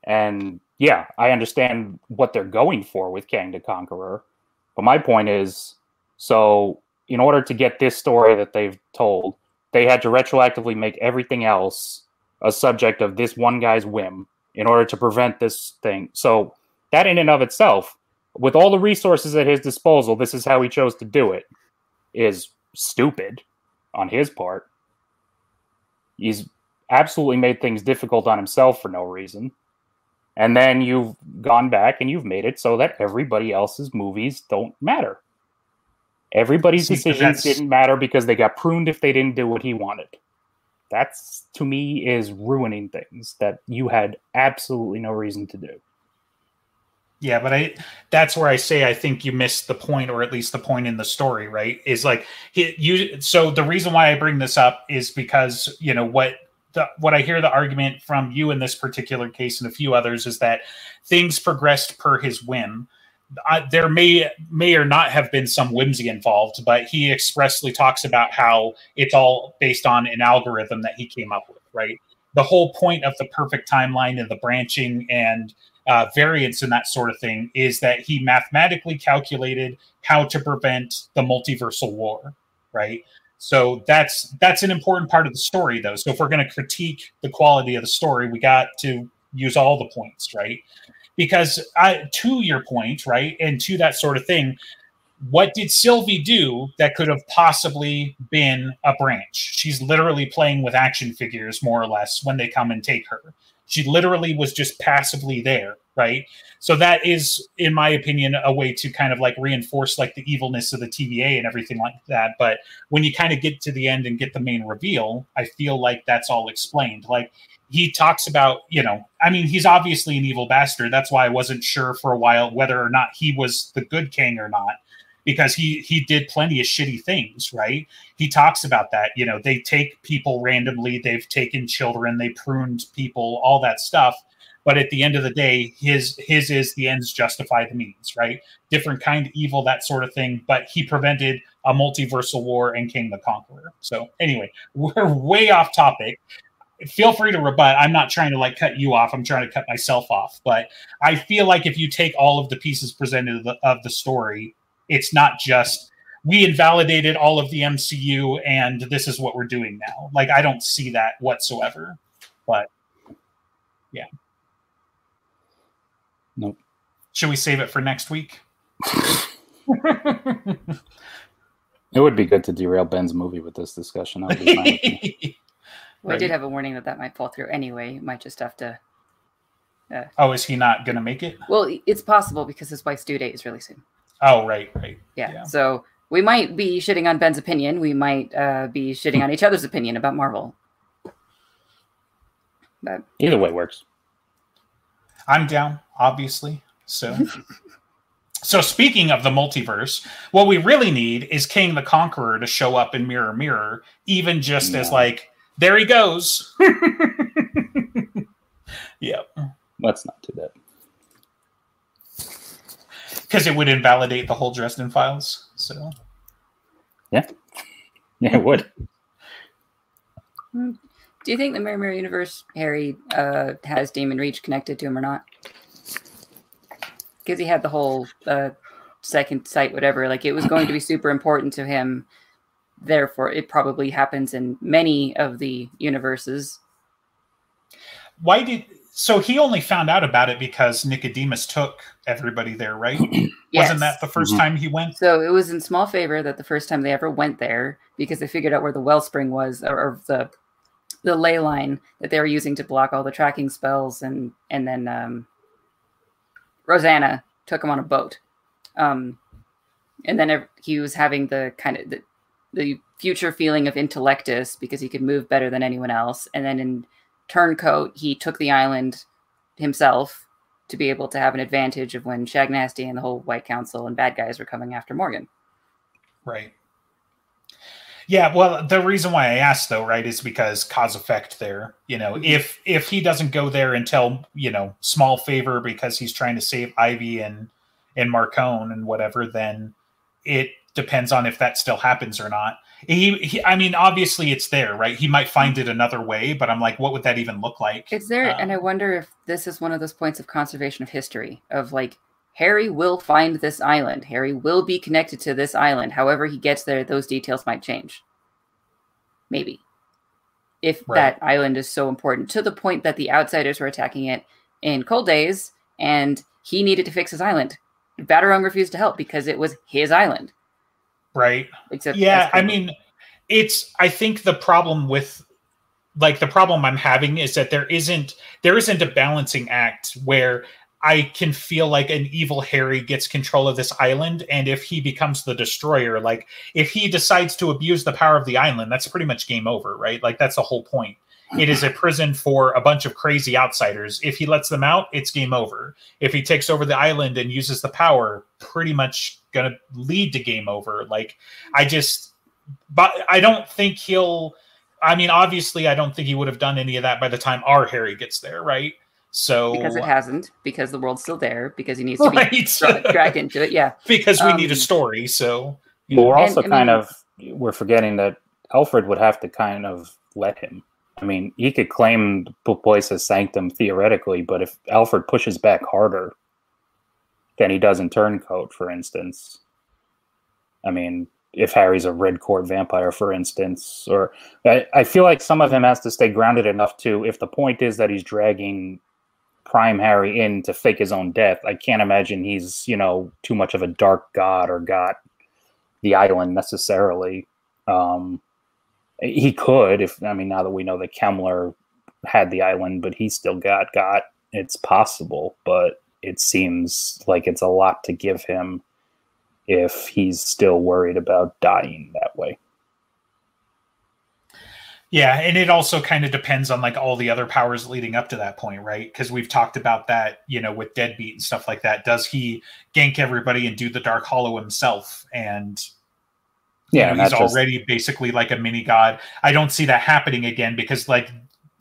Speaker 4: And yeah, I understand what they're going for with Kang the Conqueror, but my point is, so in order to get this story that they've told, they had to retroactively make everything else a subject of this one guy's whim in order to prevent this thing. So that in and of itself with all the resources at his disposal, this is how he chose to do it, is stupid on his part. He's absolutely made things difficult on himself for no reason. And then you've gone back and you've made it so that everybody else's movies don't matter. Everybody's
Speaker 1: See,
Speaker 4: decisions didn't matter because they got pruned if they didn't do what he wanted. That's to me is ruining things that you had absolutely no reason to do.
Speaker 1: Yeah, but I that's where I say I think you missed the point, or at least the point in the story, right? Is like he, you. So the reason why I bring this up is because you know what the what I hear the argument from you in this particular case and a few others is that things progressed per his whim. I, there may may or not have been some whimsy involved, but he expressly talks about how it's all based on an algorithm that he came up with, right? The whole point of the perfect timeline and the branching and uh, variance and that sort of thing is that he mathematically calculated how to prevent the multiversal war, right? So that's that's an important part of the story, though. So if we're going to critique the quality of the story, we got to use all the points, right? Because I, to your point, right, and to that sort of thing, what did Sylvie do that could have possibly been a branch? She's literally playing with action figures, more or less, when they come and take her. She literally was just passively there, right? So that is, in my opinion, a way to kind of like reinforce like the evilness of the TVA and everything like that. But when you kind of get to the end and get the main reveal, I feel like that's all explained. Like he talks about, you know, I mean, he's obviously an evil bastard. That's why I wasn't sure for a while whether or not he was the good king or not because he he did plenty of shitty things right? He talks about that you know they take people randomly they've taken children they pruned people all that stuff. But at the end of the day his his is the ends justify the means right? Different kind of evil that sort of thing but he prevented a multiversal war and kang the conqueror. So anyway we're way off topic. Feel free to rebut. I'm not trying to like cut you off. I'm trying to cut myself off. But i feel like if you take all of the pieces presented of the, of the story it's not just we invalidated all of the MCU and this is what we're doing now. Like I don't see that whatsoever. But yeah.
Speaker 4: Nope.
Speaker 1: Should we save it for next week?
Speaker 4: It would be good to derail Ben's movie with this discussion. That would be fine with.
Speaker 2: We
Speaker 1: Right.
Speaker 2: did have a warning that that might fall through anyway. You might just have to.
Speaker 1: Uh, oh, is he not going to make it?
Speaker 2: Well, it's possible because his wife's due date is really soon.
Speaker 1: Oh, right, right.
Speaker 2: Yeah.
Speaker 1: Yeah.
Speaker 2: So we might be shitting on Ben's opinion. We might uh, be shitting on each other's opinion about Marvel. But
Speaker 4: Either way works.
Speaker 1: I'm down, obviously. So, so speaking of the multiverse, what we really need is Kang the Conqueror to show up in Mirror Mirror, even just as like, there he goes. yep,
Speaker 4: Let's not do that.
Speaker 1: Because it would invalidate the whole Dresden Files. So,
Speaker 4: Yeah, yeah, it would.
Speaker 2: do you think the Mirror Mirror universe Harry uh, has Demon Reach connected to him or not? Because he had the whole uh, second sight, whatever. Like it was going to be super important to him. Therefore, it probably happens in many of the universes.
Speaker 1: why did so he only found out about it because Nicodemus took everybody there, right?
Speaker 2: Yes.
Speaker 1: Wasn't that the 1st
Speaker 4: Mhm.
Speaker 1: time he went?
Speaker 2: So it was in small favor that the first time they ever went there, because they figured out where the wellspring was, or, or the the ley line that they were using to block all the tracking spells, and and then um, Rosanna took him on a boat, um, and then he was having the kind of the, the future feeling of intellectus because he could move better than anyone else, and then in Turncoat he took the island himself to be able to have an advantage of when Shagnasty and the whole White Council and bad guys were coming after Morgan.
Speaker 1: Right. Yeah, well, the reason why I asked though, right, is because cause effect there. You know,
Speaker 2: Mhm.
Speaker 1: if if he doesn't go there and tell, you know small favor because he's trying to save Ivy and and Marcone and whatever, then it depends on if that still happens or not. He, he I mean, obviously it's there, right? He might find it another way, but I'm like, what would that even look like?
Speaker 2: Is there, and I
Speaker 1: Um,
Speaker 2: wonder if this is one of those points of conservation of history of like Harry will find this island. Harry will be connected to this island. However, he gets there, those details might change. Maybe. If
Speaker 1: Right.
Speaker 2: that island is so important to the point that the outsiders were attacking it in cold days and he needed to fix his island. Vadderung refused to help because it was his island.
Speaker 1: Right?
Speaker 2: Except
Speaker 1: yeah i mean it's i think the problem with like the problem i'm having is that there isn't there isn't a balancing act where i can feel like an evil harry gets control of this island and if he becomes the destroyer like if he decides to abuse the power of the island that's pretty much game over right? Like that's the whole point. It is a prison for a bunch of crazy outsiders. If he lets them out it's game over. If he takes over the island and uses the power pretty much gonna lead to game over like I just, but I don't think he'll. I mean, obviously, I don't think he would have done any of that by the time our Harry gets there, right? So
Speaker 2: because it hasn't, because the world's still there, because he needs to be
Speaker 1: right,
Speaker 2: dra- dragged into it. Yeah.
Speaker 1: because we need a
Speaker 2: Um,
Speaker 1: story. So you
Speaker 4: But we're
Speaker 1: know.
Speaker 2: And,
Speaker 4: also
Speaker 2: I
Speaker 4: kind
Speaker 2: mean-
Speaker 4: of we're forgetting that Alfred would have to kind of let him. I mean, he could claim the place as sanctum theoretically, but if Alfred pushes back harder than he does in Turncoat, for instance, I mean, if Harry's a red court vampire, for instance, or I, I feel like some of him has to stay grounded enough to, if the point is that he's dragging Prime Harry in to fake his own death, I can't imagine he's, you know, too much of a dark god or got the island necessarily. Um, he could, if I mean, now that we know that Kemmler had the island, but he still got got. It's possible, but it seems like it's a lot to give him if he's still worried about dying that way.
Speaker 1: yeah, and it also kind of depends on like all the other powers leading up to that point, right? Because we've talked about that, you know, with Deadbeat and stuff like that. Does he gank everybody and do the Darkhallow himself? And you
Speaker 4: Yeah,
Speaker 1: know, he's
Speaker 4: just-
Speaker 1: already basically like a mini god. I don't see that happening again because, like,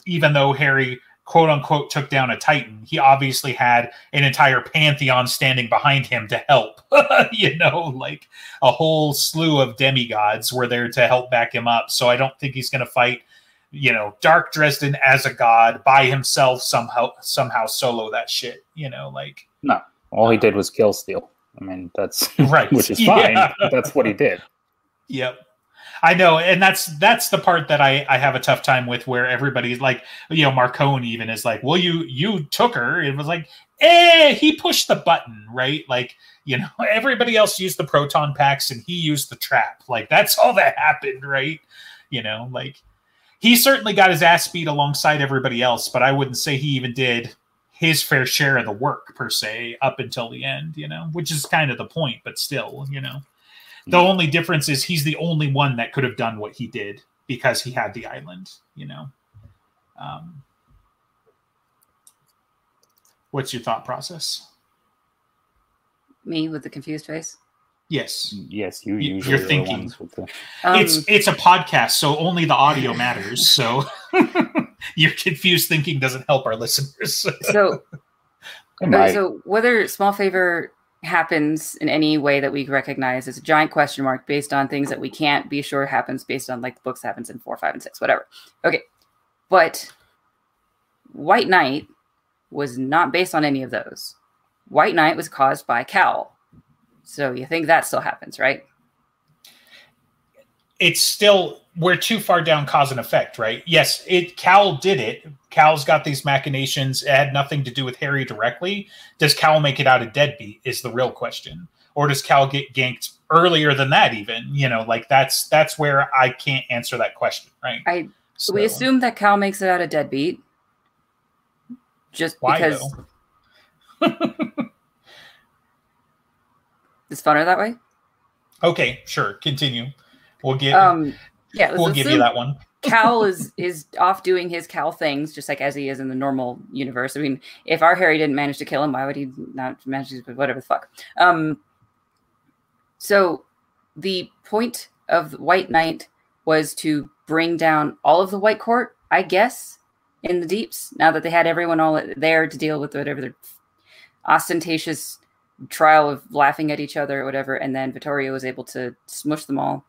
Speaker 1: even though Harry quote unquote took down a Titan, he obviously had an entire pantheon standing behind him to help. you know, like a whole slew of demigods were there to help back him up. So I don't think he's going to fight. You know, Dark Dresden as a god by himself somehow somehow solo that shit. You know, like no.
Speaker 4: all he uh-huh. did was kill Steel. I mean, that's
Speaker 1: right,
Speaker 4: which is fine.
Speaker 1: Yeah.
Speaker 4: That's what he did.
Speaker 1: Yep. I know, and that's that's the part that I I have a tough time with, where everybody's like, you know, Marcone even is like, well, you you took her. It was like, eh, he pushed the button, right? Like, you know, everybody else used the proton packs and he used the trap. Like that's all that happened, right? You know, like he certainly got his ass beat alongside everybody else, but I wouldn't say he even did his fair share of the work per se up until the end, you know, which is kind of the point, but still, you know. The only difference is he's the only one that could have done what he did because he had the island, you know. Um, what's your thought process?
Speaker 2: Me with the confused face.
Speaker 1: Yes.
Speaker 4: Yes, you
Speaker 1: Y- you're
Speaker 4: usually the
Speaker 1: thinking.
Speaker 4: with the.
Speaker 2: Um,
Speaker 1: it's it's a podcast, so only the audio matters. So your confused thinking doesn't help our listeners.
Speaker 2: so
Speaker 4: It
Speaker 2: so whether small favor happens in any way that we recognize is a giant question mark based on things that we can't be sure happens based on like the books happens in four, five, and six, whatever. Okay, but White Night was not based on any of those. White Night was caused by Cal. So you think that still happens, right?
Speaker 1: It's still we're too far down cause and effect, right? Yes, it Cal did it. Cal's got these machinations. It had nothing to do with Harry directly. Does Cal make it out a deadbeat? Is the real question. Or does Cal get ganked earlier than that? Even you know, like that's that's where I can't answer that question, right?
Speaker 2: I
Speaker 1: So,
Speaker 2: we assume that Cal makes it out a deadbeat. Just
Speaker 1: why
Speaker 2: because it's funner that way.
Speaker 1: Okay, sure. Continue. We'll give
Speaker 2: Um yeah,
Speaker 1: we'll give you that one.
Speaker 2: Cal is is off doing his Cal things, just like as he is in the normal universe. I mean, if our Harry didn't manage to kill him, why would he not manage to? But whatever the fuck. Um. So, the point of White Night was to bring down all of the White Court, I guess, in the deeps. Now that they had everyone all there to deal with whatever their ostentatious trial of laughing at each other or whatever, and then Vittorio was able to smush them all.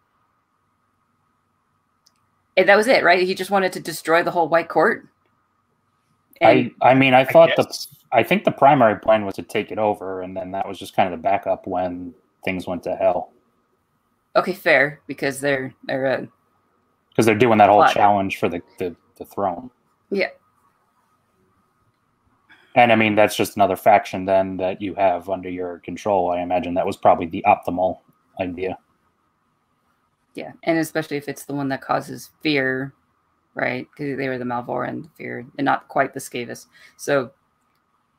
Speaker 2: And that was it, right? He just wanted to destroy the whole White Court. And
Speaker 4: I I mean, I thought the. I think the primary plan was to take it over, and then that was just kind of the backup when things went to hell
Speaker 2: okay, fair because they're they're uh,
Speaker 4: because they're doing that whole challenge for the, the the throne.
Speaker 2: Yeah.
Speaker 4: And I mean, that's just another faction then that you have under your control. I imagine that was probably the optimal idea.
Speaker 2: Yeah, and especially if it's the one that causes fear, right? Because they were the Malvor Malvoran fear, and not quite the Skavis. So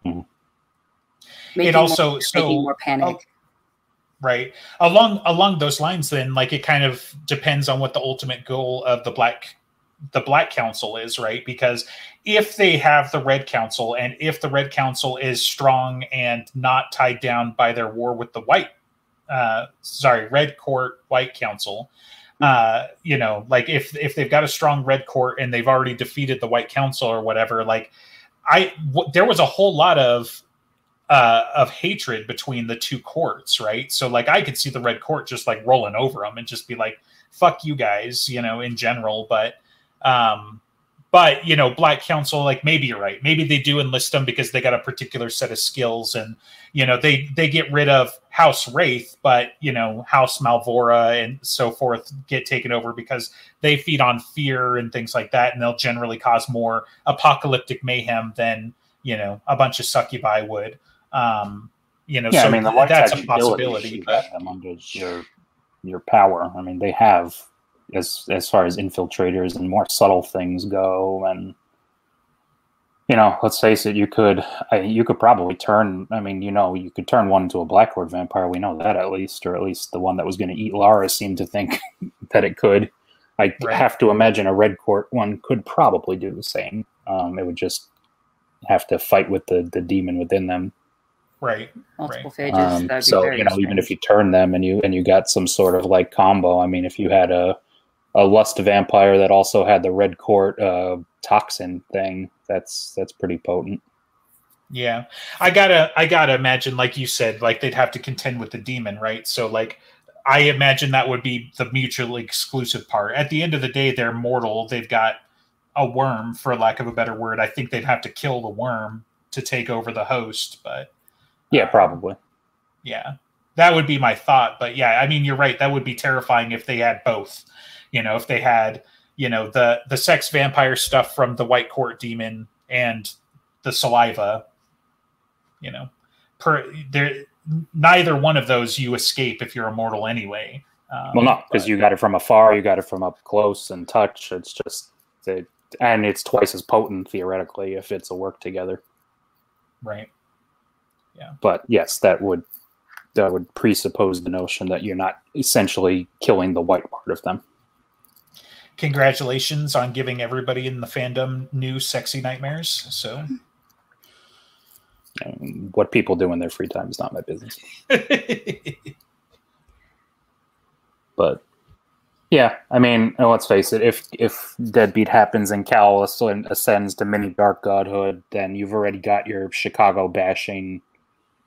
Speaker 4: Mhm.
Speaker 1: It also
Speaker 2: more,
Speaker 1: so
Speaker 2: more panic.
Speaker 1: right along along those lines then like it kind of depends on what the ultimate goal of the black the black council is right because if they have the red council and if the red council is strong and not tied down by their war with the white uh sorry red court white council uh you know like if if they've got a strong red court and they've already defeated the white council or whatever like i w- there was a whole lot of uh, of hatred between the two courts, right? So like I could see the red court just like rolling over them and just be like, "Fuck you guys," you know, in general. But, um, but you know, Black Council, like maybe you're right. Maybe they do enlist them because they got a particular set of skills, and you know they they get rid of House Raith, but you know House Malvora and so forth get taken over because they feed on fear and things like that, and they'll generally cause more apocalyptic mayhem than you know a bunch of succubi would. Um, you know,
Speaker 4: Yeah,
Speaker 1: so
Speaker 4: I mean, the
Speaker 1: that's a possibility.
Speaker 4: you
Speaker 1: But
Speaker 4: them under your your power. I mean, they have as as far as infiltrators and more subtle things go, and you know, let's face it, you could I, you could probably turn. I mean, you know, you could turn one into a black court vampire. We know that at least, or at least the one that was going to eat Lara seemed to think that it could. I
Speaker 1: Right.
Speaker 4: have to imagine a red court one could probably do the same. Um, it would just have to fight with the the demon within them.
Speaker 1: right,
Speaker 2: Multiple
Speaker 1: right.
Speaker 2: phages.
Speaker 4: Um,
Speaker 2: that'd be
Speaker 4: so
Speaker 2: very
Speaker 4: you know, even if you turn them and you and you got some sort of like combo. I mean, if you had a a lust vampire that also had the red court uh, toxin thing, that's that's pretty potent.
Speaker 1: Yeah, I gotta, I gotta imagine, like you said, like they'd have to contend with the demon, right? So, like, I imagine that would be the mutually exclusive part. At the end of the day, they're mortal. They've got a worm, for lack of a better word. I think they'd have to kill the worm to take over the host, but
Speaker 4: Yeah,
Speaker 1: Uh,
Speaker 4: probably.
Speaker 1: yeah, that would be my thought. But yeah, I mean, you're right. That would be terrifying if they had both. You know, if they had you know the the sex vampire stuff from the White Court demon and the saliva. You know, per there neither one of those you escape if you're immortal anyway. Um,
Speaker 4: Well, no, because you got it from afar, you got it from up close and touch. It's just, it, and it's twice as potent theoretically if it's a work together.
Speaker 1: right. Yeah.
Speaker 4: But yes, that would that would presuppose the notion that you're not essentially killing the white part of them.
Speaker 1: Congratulations on giving everybody in the fandom new sexy nightmares. So
Speaker 4: what people do in their free time is not my business. But yeah, I mean, let's face it. If if Deadbeat happens and Cal asc- ascends to mini Dark Godhood, then you've already got your Chicago bashing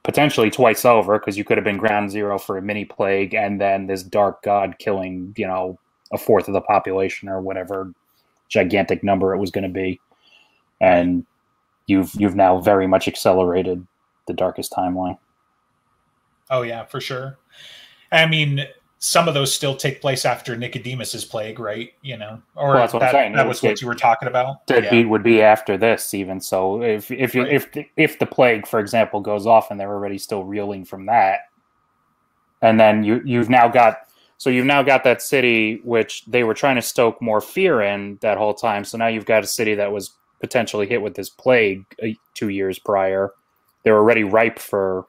Speaker 4: potentially twice over because you could have been ground zero for a mini plague and then this Dark God killing, you know, a fourth of the population or whatever gigantic number it was going to be, and you've you've now very much accelerated the darkest timeline.
Speaker 1: oh yeah, for sure. I mean, some of those still take place after Nicodemus's plague, right? You know, or
Speaker 4: Well, that's what I'm
Speaker 1: that,
Speaker 4: saying.
Speaker 1: that was
Speaker 4: was-
Speaker 1: what you were talking about.
Speaker 4: Deadbeat
Speaker 1: Yeah.
Speaker 4: would be after this, even so. If if you
Speaker 1: Right.
Speaker 4: if the, if the plague, for example, goes off and they're already still reeling from that, and then you you've now got so you've now got that city which they were trying to stoke more fear in that whole time. So now you've got a city that was potentially hit with this plague uh, two years prior. They're already ripe for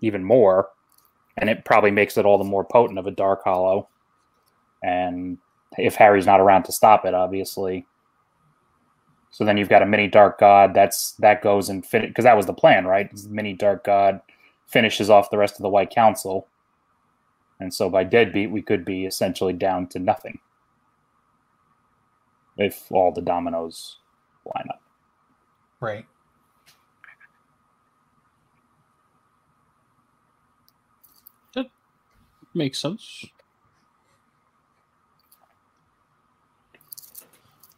Speaker 4: even more, and it probably makes it all the more potent of a dark hollow. And if Harry's not around to stop it, obviously, so then you've got a mini dark god. That's that goes and fit because that was the plan, right? Mini dark god finishes off the rest of the White Council, and so by deadbeat we could be essentially down to nothing if all the dominoes line up.
Speaker 1: Right.
Speaker 3: That makes sense.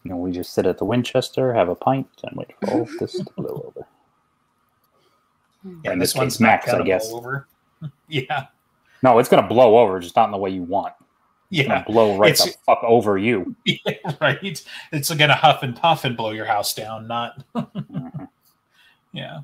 Speaker 4: You know, we just sit at the Winchester, have a pint, and wait for all this to blow over.
Speaker 1: Yeah,
Speaker 4: In
Speaker 1: this
Speaker 4: this
Speaker 1: one's
Speaker 4: case, Max, I guess.
Speaker 1: over. yeah.
Speaker 4: No, it's gonna blow over, just not in the way you want. It's
Speaker 1: Yeah.
Speaker 4: gonna blow right the fuck over you.
Speaker 1: Yeah, right. It's gonna huff and puff and blow your house down, not
Speaker 4: Mhm.
Speaker 1: yeah.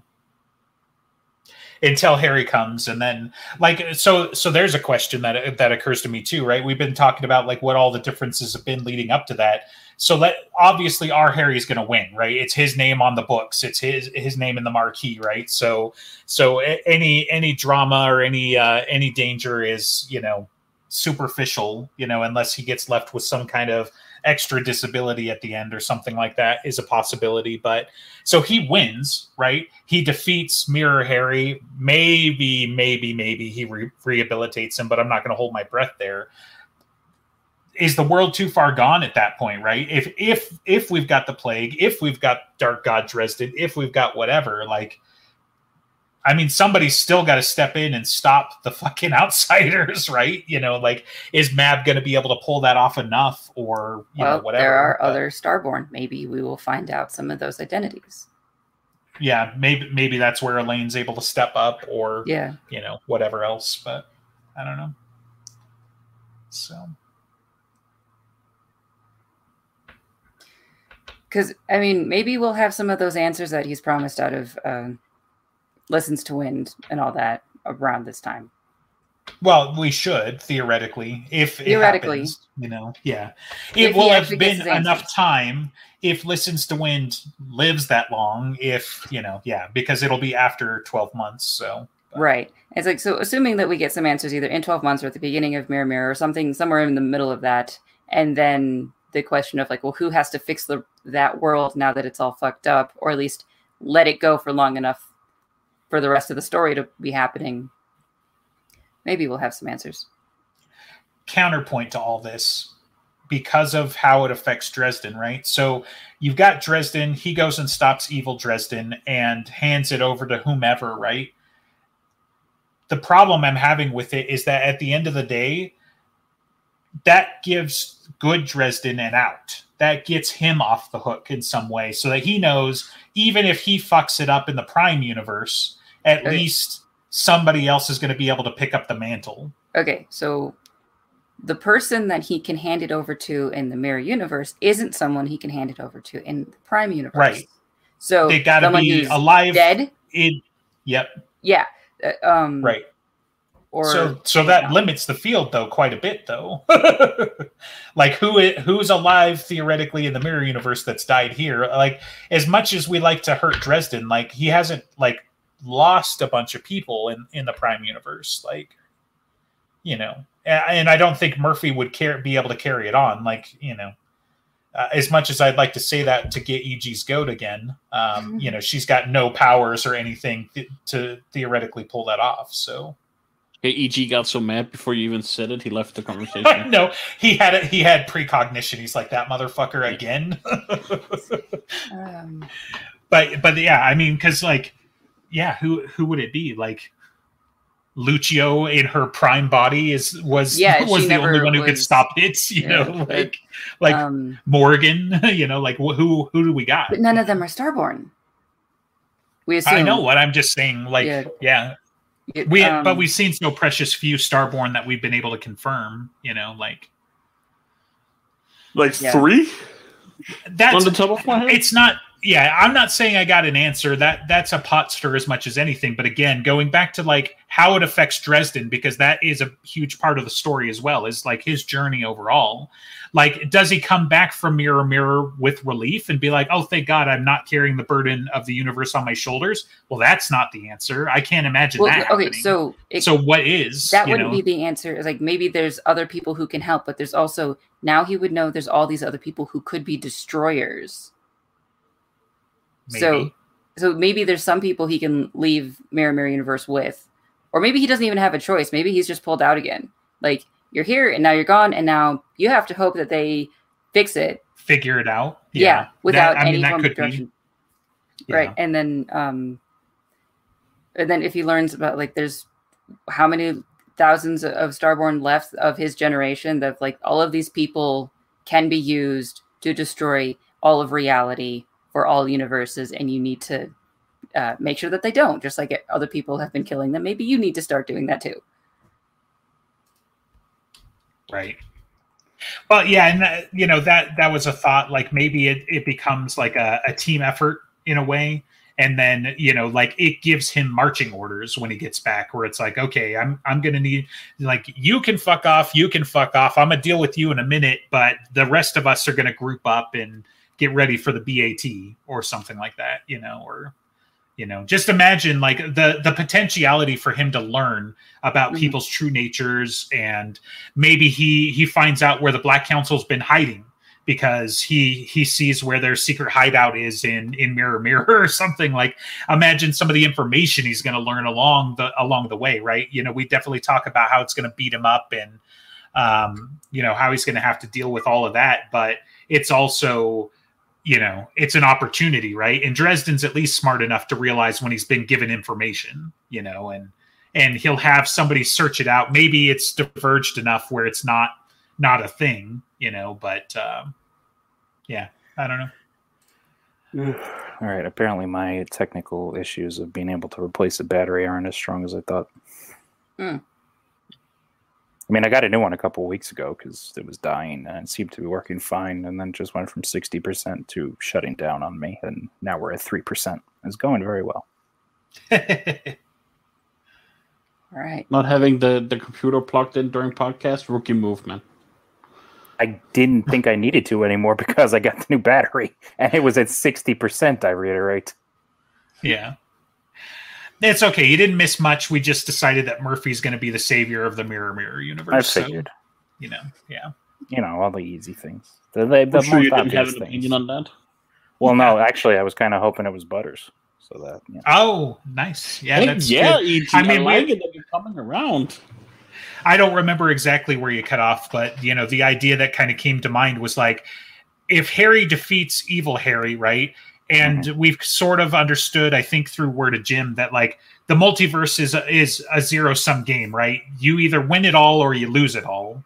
Speaker 1: Until Harry comes, and then like so so there's a question that that occurs to me too, right? We've been talking about like what all the differences have been leading up to that. So let obviously our Harry is going to win, right? It's his name on the books. It's his his name in the marquee, right? So so any any drama or any uh any danger is, you know, superficial, you know, unless he gets left with some kind of extra disability at the end or something like that is a possibility. But so he wins, right? He defeats Mirror Harry. Maybe, maybe, maybe he re- rehabilitates him, but I'm not going to hold my breath there. Is the world too far gone at that point, right? If if if we've got the plague, if we've got Dark God Dresden, if we've got whatever, like I mean, somebody's still got to step in and stop the fucking outsiders, right? You know, like is Mab going to be able to pull that off enough, or you
Speaker 2: well,
Speaker 1: know, whatever?
Speaker 2: there are
Speaker 1: But,
Speaker 2: other Starborn. Maybe we will find out some of those identities.
Speaker 1: yeah, maybe maybe that's where Elaine's able to step up, or
Speaker 2: Yeah.
Speaker 1: you know, whatever else. But I don't know. So
Speaker 2: Because, I mean, maybe we'll have some of those answers that he's promised out of um, Listens to Wind and all that around this time.
Speaker 1: Well, we should theoretically, if
Speaker 2: Theoretically.
Speaker 1: happens, you know, yeah, it
Speaker 2: he
Speaker 1: will have been enough time if listens to wind lives that long. If you know, yeah, because it'll be after twelve months. So
Speaker 2: Right. It's like, so assuming that we get some answers either in 12 months or at the beginning of Mirror Mirror or something somewhere in the middle of that. And then the question of like, well, who has to fix the that world now that it's all fucked up, or at least let it go for long enough for the rest of the story to be happening. Maybe we'll have some answers.
Speaker 1: counterpoint to all this because of how it affects Dresden, right? So you've got Dresden, he goes and stops evil Dresden and hands it over to whomever, right? The problem I'm having with it is that at the end of the day, that gives good Dresden an out. That gets him off the hook in some way so that he knows even if he fucks it up in the Prime universe, at
Speaker 2: Right.
Speaker 1: least somebody else is going to be able to pick up the mantle.
Speaker 2: Okay, so the person that he can hand it over to in the mirror universe isn't someone he can hand it over to in the prime universe.
Speaker 1: Right.
Speaker 2: So
Speaker 1: They got to be alive.
Speaker 2: dead.
Speaker 1: In, yep.
Speaker 2: Yeah. uh, um,
Speaker 1: Right.
Speaker 2: Or
Speaker 1: so so that
Speaker 2: yeah.
Speaker 1: limits the field though quite a bit though. like who who's alive theoretically in the mirror universe that's died here? Like as much as we like to hurt Dresden, like he hasn't like lost a bunch of people in in the prime universe. Like you know, and I don't think Murphy would care be able to carry it on. Like you know. Uh, as much as I'd like to say that to get EG's goat again, um, you know, she's got no powers or anything th- to theoretically pull that off. So,
Speaker 3: EG got so mad before you even said it, he left the conversation.
Speaker 1: no, he had it. He had precognition. He's like that motherfucker again.
Speaker 2: Um,
Speaker 1: but but yeah, I mean, because like, yeah, who who would it be? Like, Luccio in her prime body is was
Speaker 2: Yeah,
Speaker 1: was the only one who could stop it. You
Speaker 2: Yeah,
Speaker 1: know,
Speaker 2: but,
Speaker 1: like like
Speaker 2: um,
Speaker 1: Morgan. You know, like who who do we got?
Speaker 2: but none of them are starborn. We assume.
Speaker 1: I know what I'm just saying. Like,
Speaker 2: Yeah.
Speaker 1: yeah,
Speaker 2: It-
Speaker 1: we
Speaker 2: um,
Speaker 1: but we've seen so precious few Starborn that we've been able to confirm. You know, like
Speaker 3: like
Speaker 2: Yeah.
Speaker 3: three
Speaker 1: that's
Speaker 3: on the top of my head.
Speaker 1: it's not yeah i'm not saying i got an answer that that's a pot stir as much as anything but again going back to like how it affects dresden because that is a huge part of the story as well is like his journey overall like does he come back from mirror mirror with relief and be like oh thank god i'm not carrying the burden of the universe on my shoulders well that's not the answer i can't imagine
Speaker 2: well,
Speaker 1: that
Speaker 2: okay,
Speaker 1: happening.
Speaker 2: so it,
Speaker 1: so what is
Speaker 2: that wouldn't
Speaker 1: know?
Speaker 2: be the answer. Like maybe there's other people who can help, but there's also now he would know there's all these other people who could be destroyers. So so maybe there's some people he can leave Mirror Mirror Universe with, or maybe he doesn't even have a choice. Maybe he's just pulled out again. Like you're here and now you're gone, and now you have to hope that they fix it.
Speaker 1: figure it out
Speaker 2: Yeah,
Speaker 1: That-
Speaker 2: without
Speaker 1: I mean,
Speaker 2: any
Speaker 1: that
Speaker 2: form
Speaker 1: could
Speaker 2: of
Speaker 1: be.
Speaker 2: direction.
Speaker 1: Yeah.
Speaker 2: Right, and then um, and then if he learns about like there's how many thousands of Starborn left of his generation that like all of these people can be used to destroy all of reality for all universes, and you need to uh, make sure that they don't. Just like other people have been killing them, maybe you need to start doing that too.
Speaker 1: right well yeah and that, you know that that was a thought like maybe it, it becomes like a, a team effort in a way and then you know like it gives him marching orders when he gets back where it's like okay i'm i'm gonna need like you can fuck off you can fuck off i'm gonna deal with you in a minute but the rest of us are gonna group up and get ready for the bat or something like that you know or you know just imagine like the the potentiality for him to learn about
Speaker 2: Mhm.
Speaker 1: people's true natures and maybe he he finds out where the black council's been hiding because he he sees where their secret hideout is in in mirror mirror or something like imagine some of the information he's going to learn along the along the way right you know we definitely talk about how it's going to beat him up and um you know how he's going to have to deal with all of that but it's also you know it's an opportunity right and dresden's at least smart enough to realize when he's been given information you know and and he'll have somebody search it out maybe it's diverged enough where it's not not a thing you know but um yeah i don't know
Speaker 4: All right. Apparently, my technical issues of being able to replace a battery aren't as strong as I thought.
Speaker 2: Hmm.
Speaker 4: I mean, I got a new one a couple weeks ago because it was dying and it seemed to be working fine, and then just went from sixty percent to shutting down on me, and now we're at three percent. It's going very well.
Speaker 2: All right.
Speaker 3: Not having the, the computer plugged in during podcast, rookie move, man.
Speaker 4: I didn't think I needed to anymore because I got the new battery, and it was at sixty percent. I reiterate.
Speaker 1: yeah it's okay you didn't miss much we just decided that murphy's going to be the savior of the mirror mirror universe.
Speaker 4: I figured.
Speaker 1: so you know yeah
Speaker 4: You know all the easy things. The, the, the
Speaker 3: I'm sure you
Speaker 4: most
Speaker 3: didn't have
Speaker 4: obvious
Speaker 3: an
Speaker 4: things.
Speaker 3: opinion on that.
Speaker 4: Well, no, actually, I was kind of hoping it was Butters, so that you know.
Speaker 1: oh nice yeah
Speaker 3: Hey,
Speaker 1: that's
Speaker 3: yeah,
Speaker 1: good.
Speaker 3: EG,
Speaker 1: I
Speaker 3: I,
Speaker 1: mean,
Speaker 3: like
Speaker 1: we-
Speaker 3: it that you're coming around.
Speaker 1: I don't remember exactly where you cut off, but you know, the idea that kind of came to mind was like if Harry defeats evil Harry, right? And we've sort of understood, I think, through Word of Jim that like the multiverse is a, is a zero sum game, right? You either win it all or you lose it all.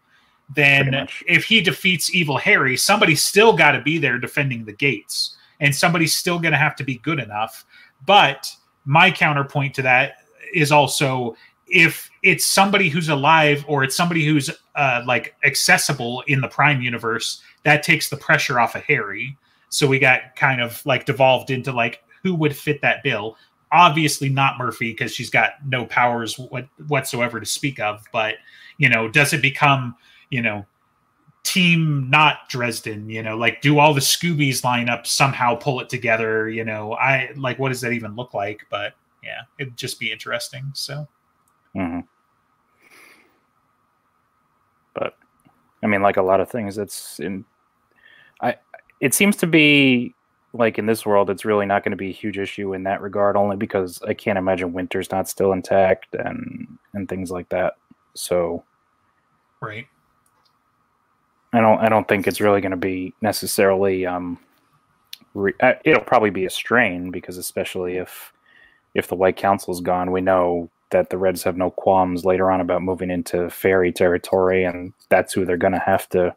Speaker 1: Then if he defeats evil Harry, somebody's still got to be there defending the gates, and somebody's still going to have to be good enough. But my counterpoint to that is also if it's somebody who's alive or it's somebody who's uh, like accessible in the Prime universe, that takes the pressure off of Harry. So we got kind of like devolved into like who would fit that bill. Obviously not Murphy because she's got no powers what, whatsoever to speak of. But you know, does it become you know team not Dresden? You know, like do all the Scoobies line up somehow pull it together? You know, I like what does that even look like? But yeah, it'd just be interesting. So.
Speaker 4: hmm But I mean, like a lot of things, it's in. It seems to be like in this world, it's really not going to be a huge issue in that regard, only because I can't imagine Winter's not still intact and and things like that. So
Speaker 1: Right.
Speaker 4: I don't I don't think it's really going to be necessarily um re- uh, it'll probably be a strain because especially if if the White Council's gone, we know that the Reds have no qualms later on about moving into fairy territory and that's who they're going to have to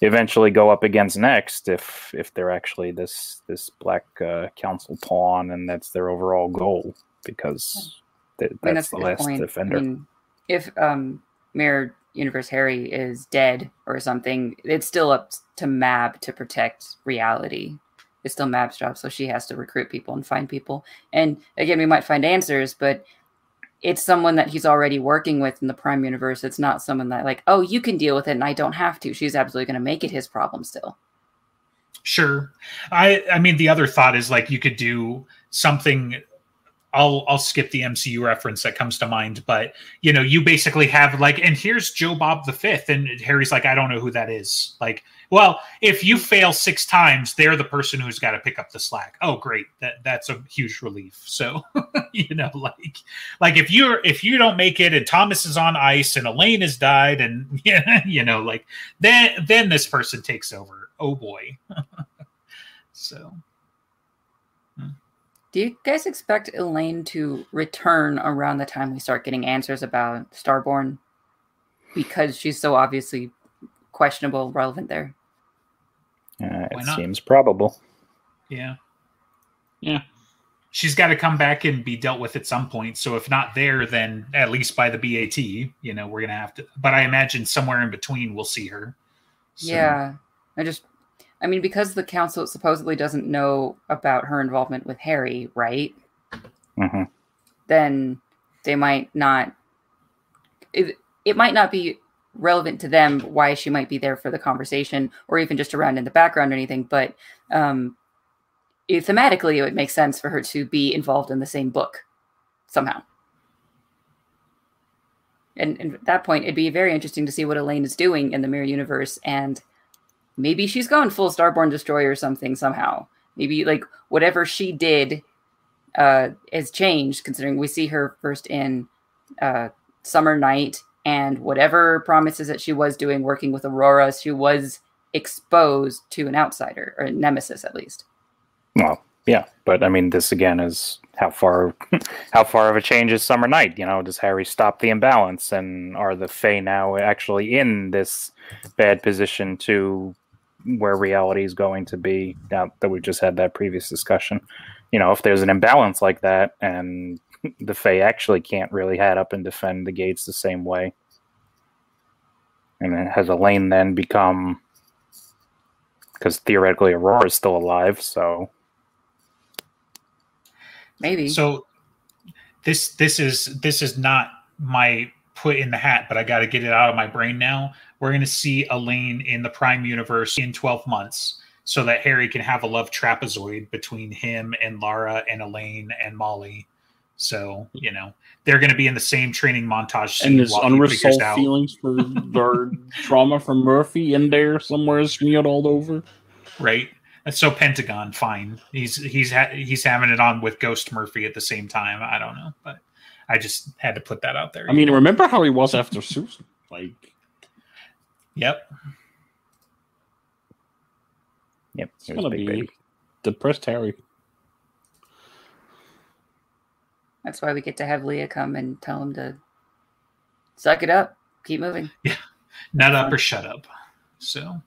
Speaker 4: eventually go up against next if if they're actually this this black uh, council pawn and that's their overall goal because th-
Speaker 2: I mean,
Speaker 4: that's the last
Speaker 2: point.
Speaker 4: defender.
Speaker 2: I mean, if um, Mirror Universe Harry is dead or something, it's still up to Mab to protect reality. It's still Mab's job, so she has to recruit people and find people. And again, we might find answers, but it's someone that he's already working with in the Prime Universe. It's not someone that like, oh, you can deal with it and I don't have to. She's absolutely going to make it his problem still.
Speaker 1: Sure. I I mean the other thought is like you could do something I'll I'll skip the MCU reference that comes to mind, but you know, you basically have like and here's Joe Bob the Fifth, and Harry's like, I don't know who that is. Like, well, if you fail six times, they're the person who's got to pick up the slack. Oh, great. That that's a huge relief. So you know, like like if you're if you don't make it and Thomas is on ice and Elaine has died and you know, like then then this person takes over. Oh boy. so
Speaker 2: Do you guys expect Elaine to return around the time we start getting answers about Starborn? Because she's so obviously questionable, relevant there.
Speaker 4: Uh, it seems probable.
Speaker 1: yeah.
Speaker 3: Yeah.
Speaker 1: She's got to come back and be dealt with at some point. So if not there, then at least by the BAT, you know, we're gonna have to. But I imagine somewhere in between we'll see her. So-
Speaker 2: Yeah. I just I mean because the council supposedly doesn't know about her involvement with Harry, right?
Speaker 4: hmm
Speaker 2: Then they might not it, it might not be relevant to them why she might be there for the conversation or even just around in the background or anything, but um it, thematically it would make sense for her to be involved in the same book somehow. And, and at that point, it'd be very interesting to see what Elaine is doing in the mirror universe and maybe she's gone full starborn destroyer or something somehow. Maybe like whatever she did uh has changed considering we see her first in uh Summer Knight and whatever promises that she was doing working with aurora she was exposed to an outsider or nemesis at least.
Speaker 4: Well, yeah, but I mean, this again is how far, how far of a change is Summer Knight? You know, does Harry stop the imbalance, and are the Fae now actually in this bad position to where reality is going to be? Now that we've just had that previous discussion, you know, if there's an imbalance like that, and the Fae actually can't really head up and defend the gates the same way, and then has Elaine then become? Because theoretically, Aurora is still alive, so
Speaker 2: maybe
Speaker 1: So this this is this is not my put in the hat, but I got to get it out of my brain now. We're going to see Elaine in the Prime universe in 12 months so that Harry can have a love trapezoid between him and Lara and Elaine and Molly. So, you know, they're going to be in the same training montage
Speaker 3: and there's
Speaker 1: while he figures
Speaker 3: unresolved
Speaker 1: out-
Speaker 3: feelings for their trauma from Murphy in there somewhere is smeared all over.
Speaker 1: right? And so Pentagon, fine. He's he's ha- he's having it on with Ghost Murphy at the same time. I don't know, but I just had to put that out there.
Speaker 3: I mean, remember how he was after Susan? Like,
Speaker 1: yep.
Speaker 4: yep,
Speaker 3: it's
Speaker 4: he was a
Speaker 3: gonna
Speaker 4: big
Speaker 3: be
Speaker 4: baby.
Speaker 3: depressed Harry.
Speaker 2: that's why we get to have Lea come and tell him to suck it up keep moving Yeah,
Speaker 1: Nut up or shut up. So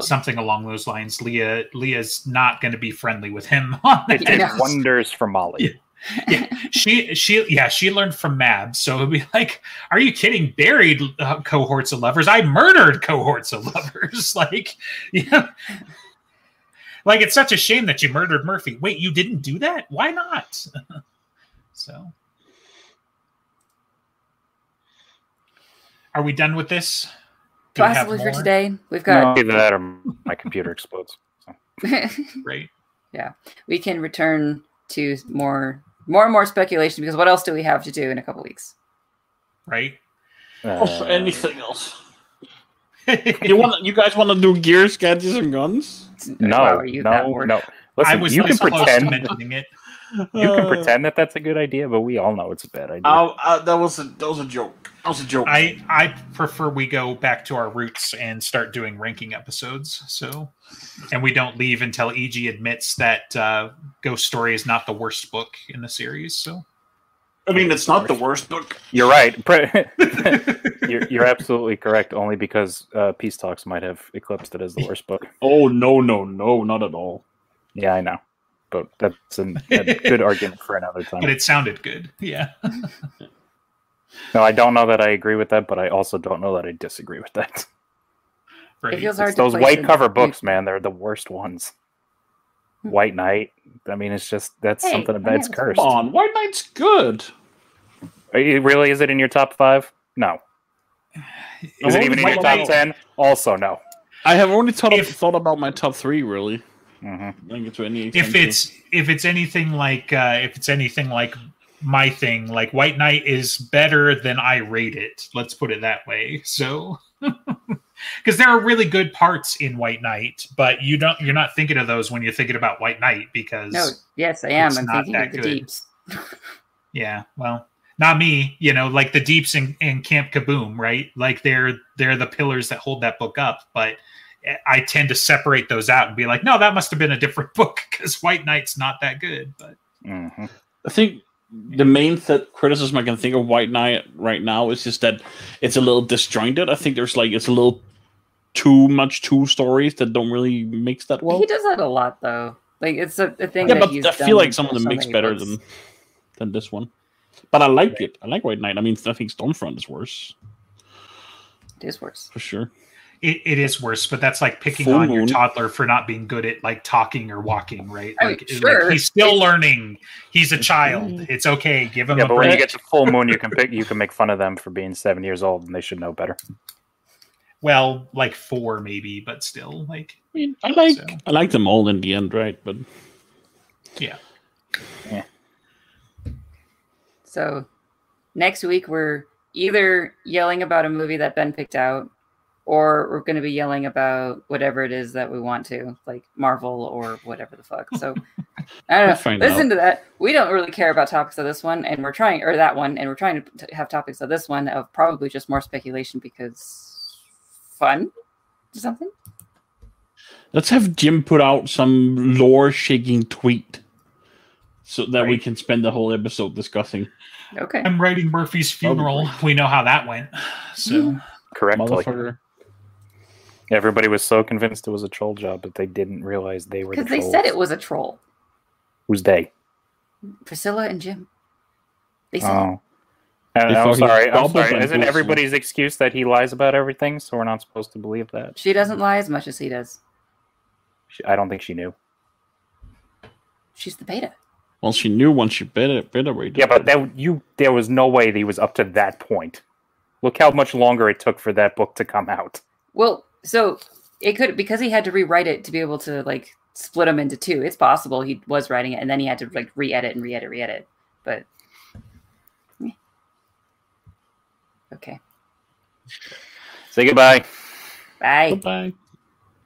Speaker 1: something along those lines. Lea Lea's not going to be friendly with him on
Speaker 4: It
Speaker 1: it.
Speaker 4: did wonders for Molly.
Speaker 1: Yeah, she she yeah she learned from Mab, so it'd be like, are you kidding? Buried uh, cohorts of lovers. I murdered cohorts of lovers. like, yeah, like it's such a shame that you murdered Murphy. Wait, you didn't do that? Why not? so, are we done with this? Do we have
Speaker 2: Possibly for today, we've
Speaker 4: No,
Speaker 2: got.
Speaker 4: either that or my computer explodes.
Speaker 1: Right. Yeah.
Speaker 2: We can return to more, more and more speculation because what else do we have to do in a couple weeks?
Speaker 1: Right.
Speaker 3: Oh,
Speaker 4: Uh,
Speaker 3: anything else? You want? You guys want to do gears, gadgets, and guns?
Speaker 4: No,
Speaker 2: you
Speaker 4: no, no. Listen,
Speaker 1: I was
Speaker 4: you can
Speaker 1: close to
Speaker 4: pretend.
Speaker 1: Mentioning it.
Speaker 4: You can
Speaker 3: Uh,
Speaker 4: pretend that that's a good idea, but we all know it's a bad idea.
Speaker 3: Uh, uh, that was a that was a joke. That was a joke.
Speaker 1: I I prefer we go back to our roots and start doing ranking episodes. So, and we don't leave until EG admits that uh, Ghost Story is not the worst book in the series. So,
Speaker 3: I mean, it's not the worst book.
Speaker 4: You're right. You're, you're absolutely correct. Only because uh, Peace Talks might have eclipsed it as the worst book.
Speaker 3: Oh no, no, no, not at all.
Speaker 4: Yeah, I know, but that's an, a good argument for another time.
Speaker 1: but it sounded good. Yeah.
Speaker 4: No, I don't know that I agree with that, but I also don't know that I disagree with that.
Speaker 1: Right.
Speaker 2: It feels hard
Speaker 4: those white
Speaker 2: it-
Speaker 4: cover books, man, they're the worst ones.
Speaker 2: Hmm.
Speaker 4: White Night. I mean, it's just that's
Speaker 2: Hey,
Speaker 4: something about it's cursed.
Speaker 3: Come on, White Night's good.
Speaker 4: Are you, really? Is it in your top five? No. Is it even in your top ten? Also, no.
Speaker 3: I have only thought,
Speaker 1: If-
Speaker 3: thought about my top three. Really,
Speaker 4: hmm
Speaker 3: I it's any.
Speaker 1: if
Speaker 3: extent to-
Speaker 1: it's if it's anything like uh, if it's anything like my thing, like White Night is better than I rate it. Let's put it that way. So. Because there are really good parts in White Night, but you don't you're not thinking of those when you're thinking about White Night because
Speaker 2: No, yes, I am. I'm
Speaker 1: not
Speaker 2: thinking of the
Speaker 1: good.
Speaker 2: deeps.
Speaker 1: Yeah, well, not me. You know, like the deeps in, in Camp Kaboom, right? Like they're they're the pillars that hold that book up. But I tend to separate those out and be like, no, that must have been a different book because White Night's not that good. But
Speaker 4: hmm
Speaker 3: I think the main th- criticism I can think of White Night right now is just that it's a little disjointed. I think there's like it's a little too much two stories that don't really mix that well.
Speaker 2: he does that a lot, though. Like it's a, a thing.
Speaker 3: yeah,
Speaker 2: that
Speaker 3: but
Speaker 2: he's
Speaker 3: I feel like some of
Speaker 2: for
Speaker 3: them
Speaker 2: so
Speaker 3: mix better
Speaker 2: books.
Speaker 3: than than this one. But I like it. I like White Night. I mean, I think Stormfront is worse
Speaker 2: It is worse.
Speaker 3: for sure.
Speaker 1: It, it is worse. But that's like picking
Speaker 3: Full
Speaker 1: on your toddler for not being good at like talking or walking, right?
Speaker 2: Oh, I mean,
Speaker 1: Like,
Speaker 2: sure.
Speaker 1: like he's still learning. He's a child. It's okay. Give him
Speaker 4: Yeah,
Speaker 1: a
Speaker 4: but when you get to Fool Moon, you can pick. You can make fun of them for being seven years old, and they should know better.
Speaker 1: well, like four maybe, but still, like
Speaker 3: I mean, I like
Speaker 1: So-
Speaker 3: I like them all in the end, right? But
Speaker 1: yeah. yeah.
Speaker 2: So next week we're either yelling about a movie that Ben picked out, or we're going to be yelling about whatever it is that we want to, like Marvel or whatever the fuck. So I don't know. Listen
Speaker 3: out.
Speaker 2: to that. We don't really care about topics of this one, and we're trying, or that one, and we're trying to have topics of this one of probably just more speculation because fun, something.
Speaker 3: let's have Jim put out some lore shaking tweet so that we can spend the whole episode discussing.
Speaker 2: Okay.
Speaker 1: I'm writing Murphy's funeral. We know how that went. So mm-hmm.
Speaker 4: Correctly.
Speaker 3: Motherfucker.
Speaker 4: Everybody was so convinced it was a troll job, but they didn't realize they were the
Speaker 2: Because they
Speaker 4: trolls.
Speaker 2: said it was a troll.
Speaker 4: Who's they?
Speaker 2: Priscilla and Jim. They said oh. it.
Speaker 4: Oh. And I'm sorry. I'm sorry. Isn't
Speaker 3: boosted.
Speaker 4: everybody's excuse that he lies about everything, so we're not supposed to believe that?
Speaker 2: she doesn't lie as much as he does.
Speaker 4: She, I don't think she knew.
Speaker 2: She's the beta.
Speaker 3: Well, she knew once she bit it, bit away.
Speaker 4: Yeah, but that you there was no way that he was up to that point. Look how much longer it took for that book to come out.
Speaker 2: Well, so it could because he had to rewrite it to be able to like split them into two. It's possible he was writing it and then he had to like re-edit and re-edit, re-edit. But okay,
Speaker 4: Say goodbye.
Speaker 2: bye.
Speaker 3: Bye.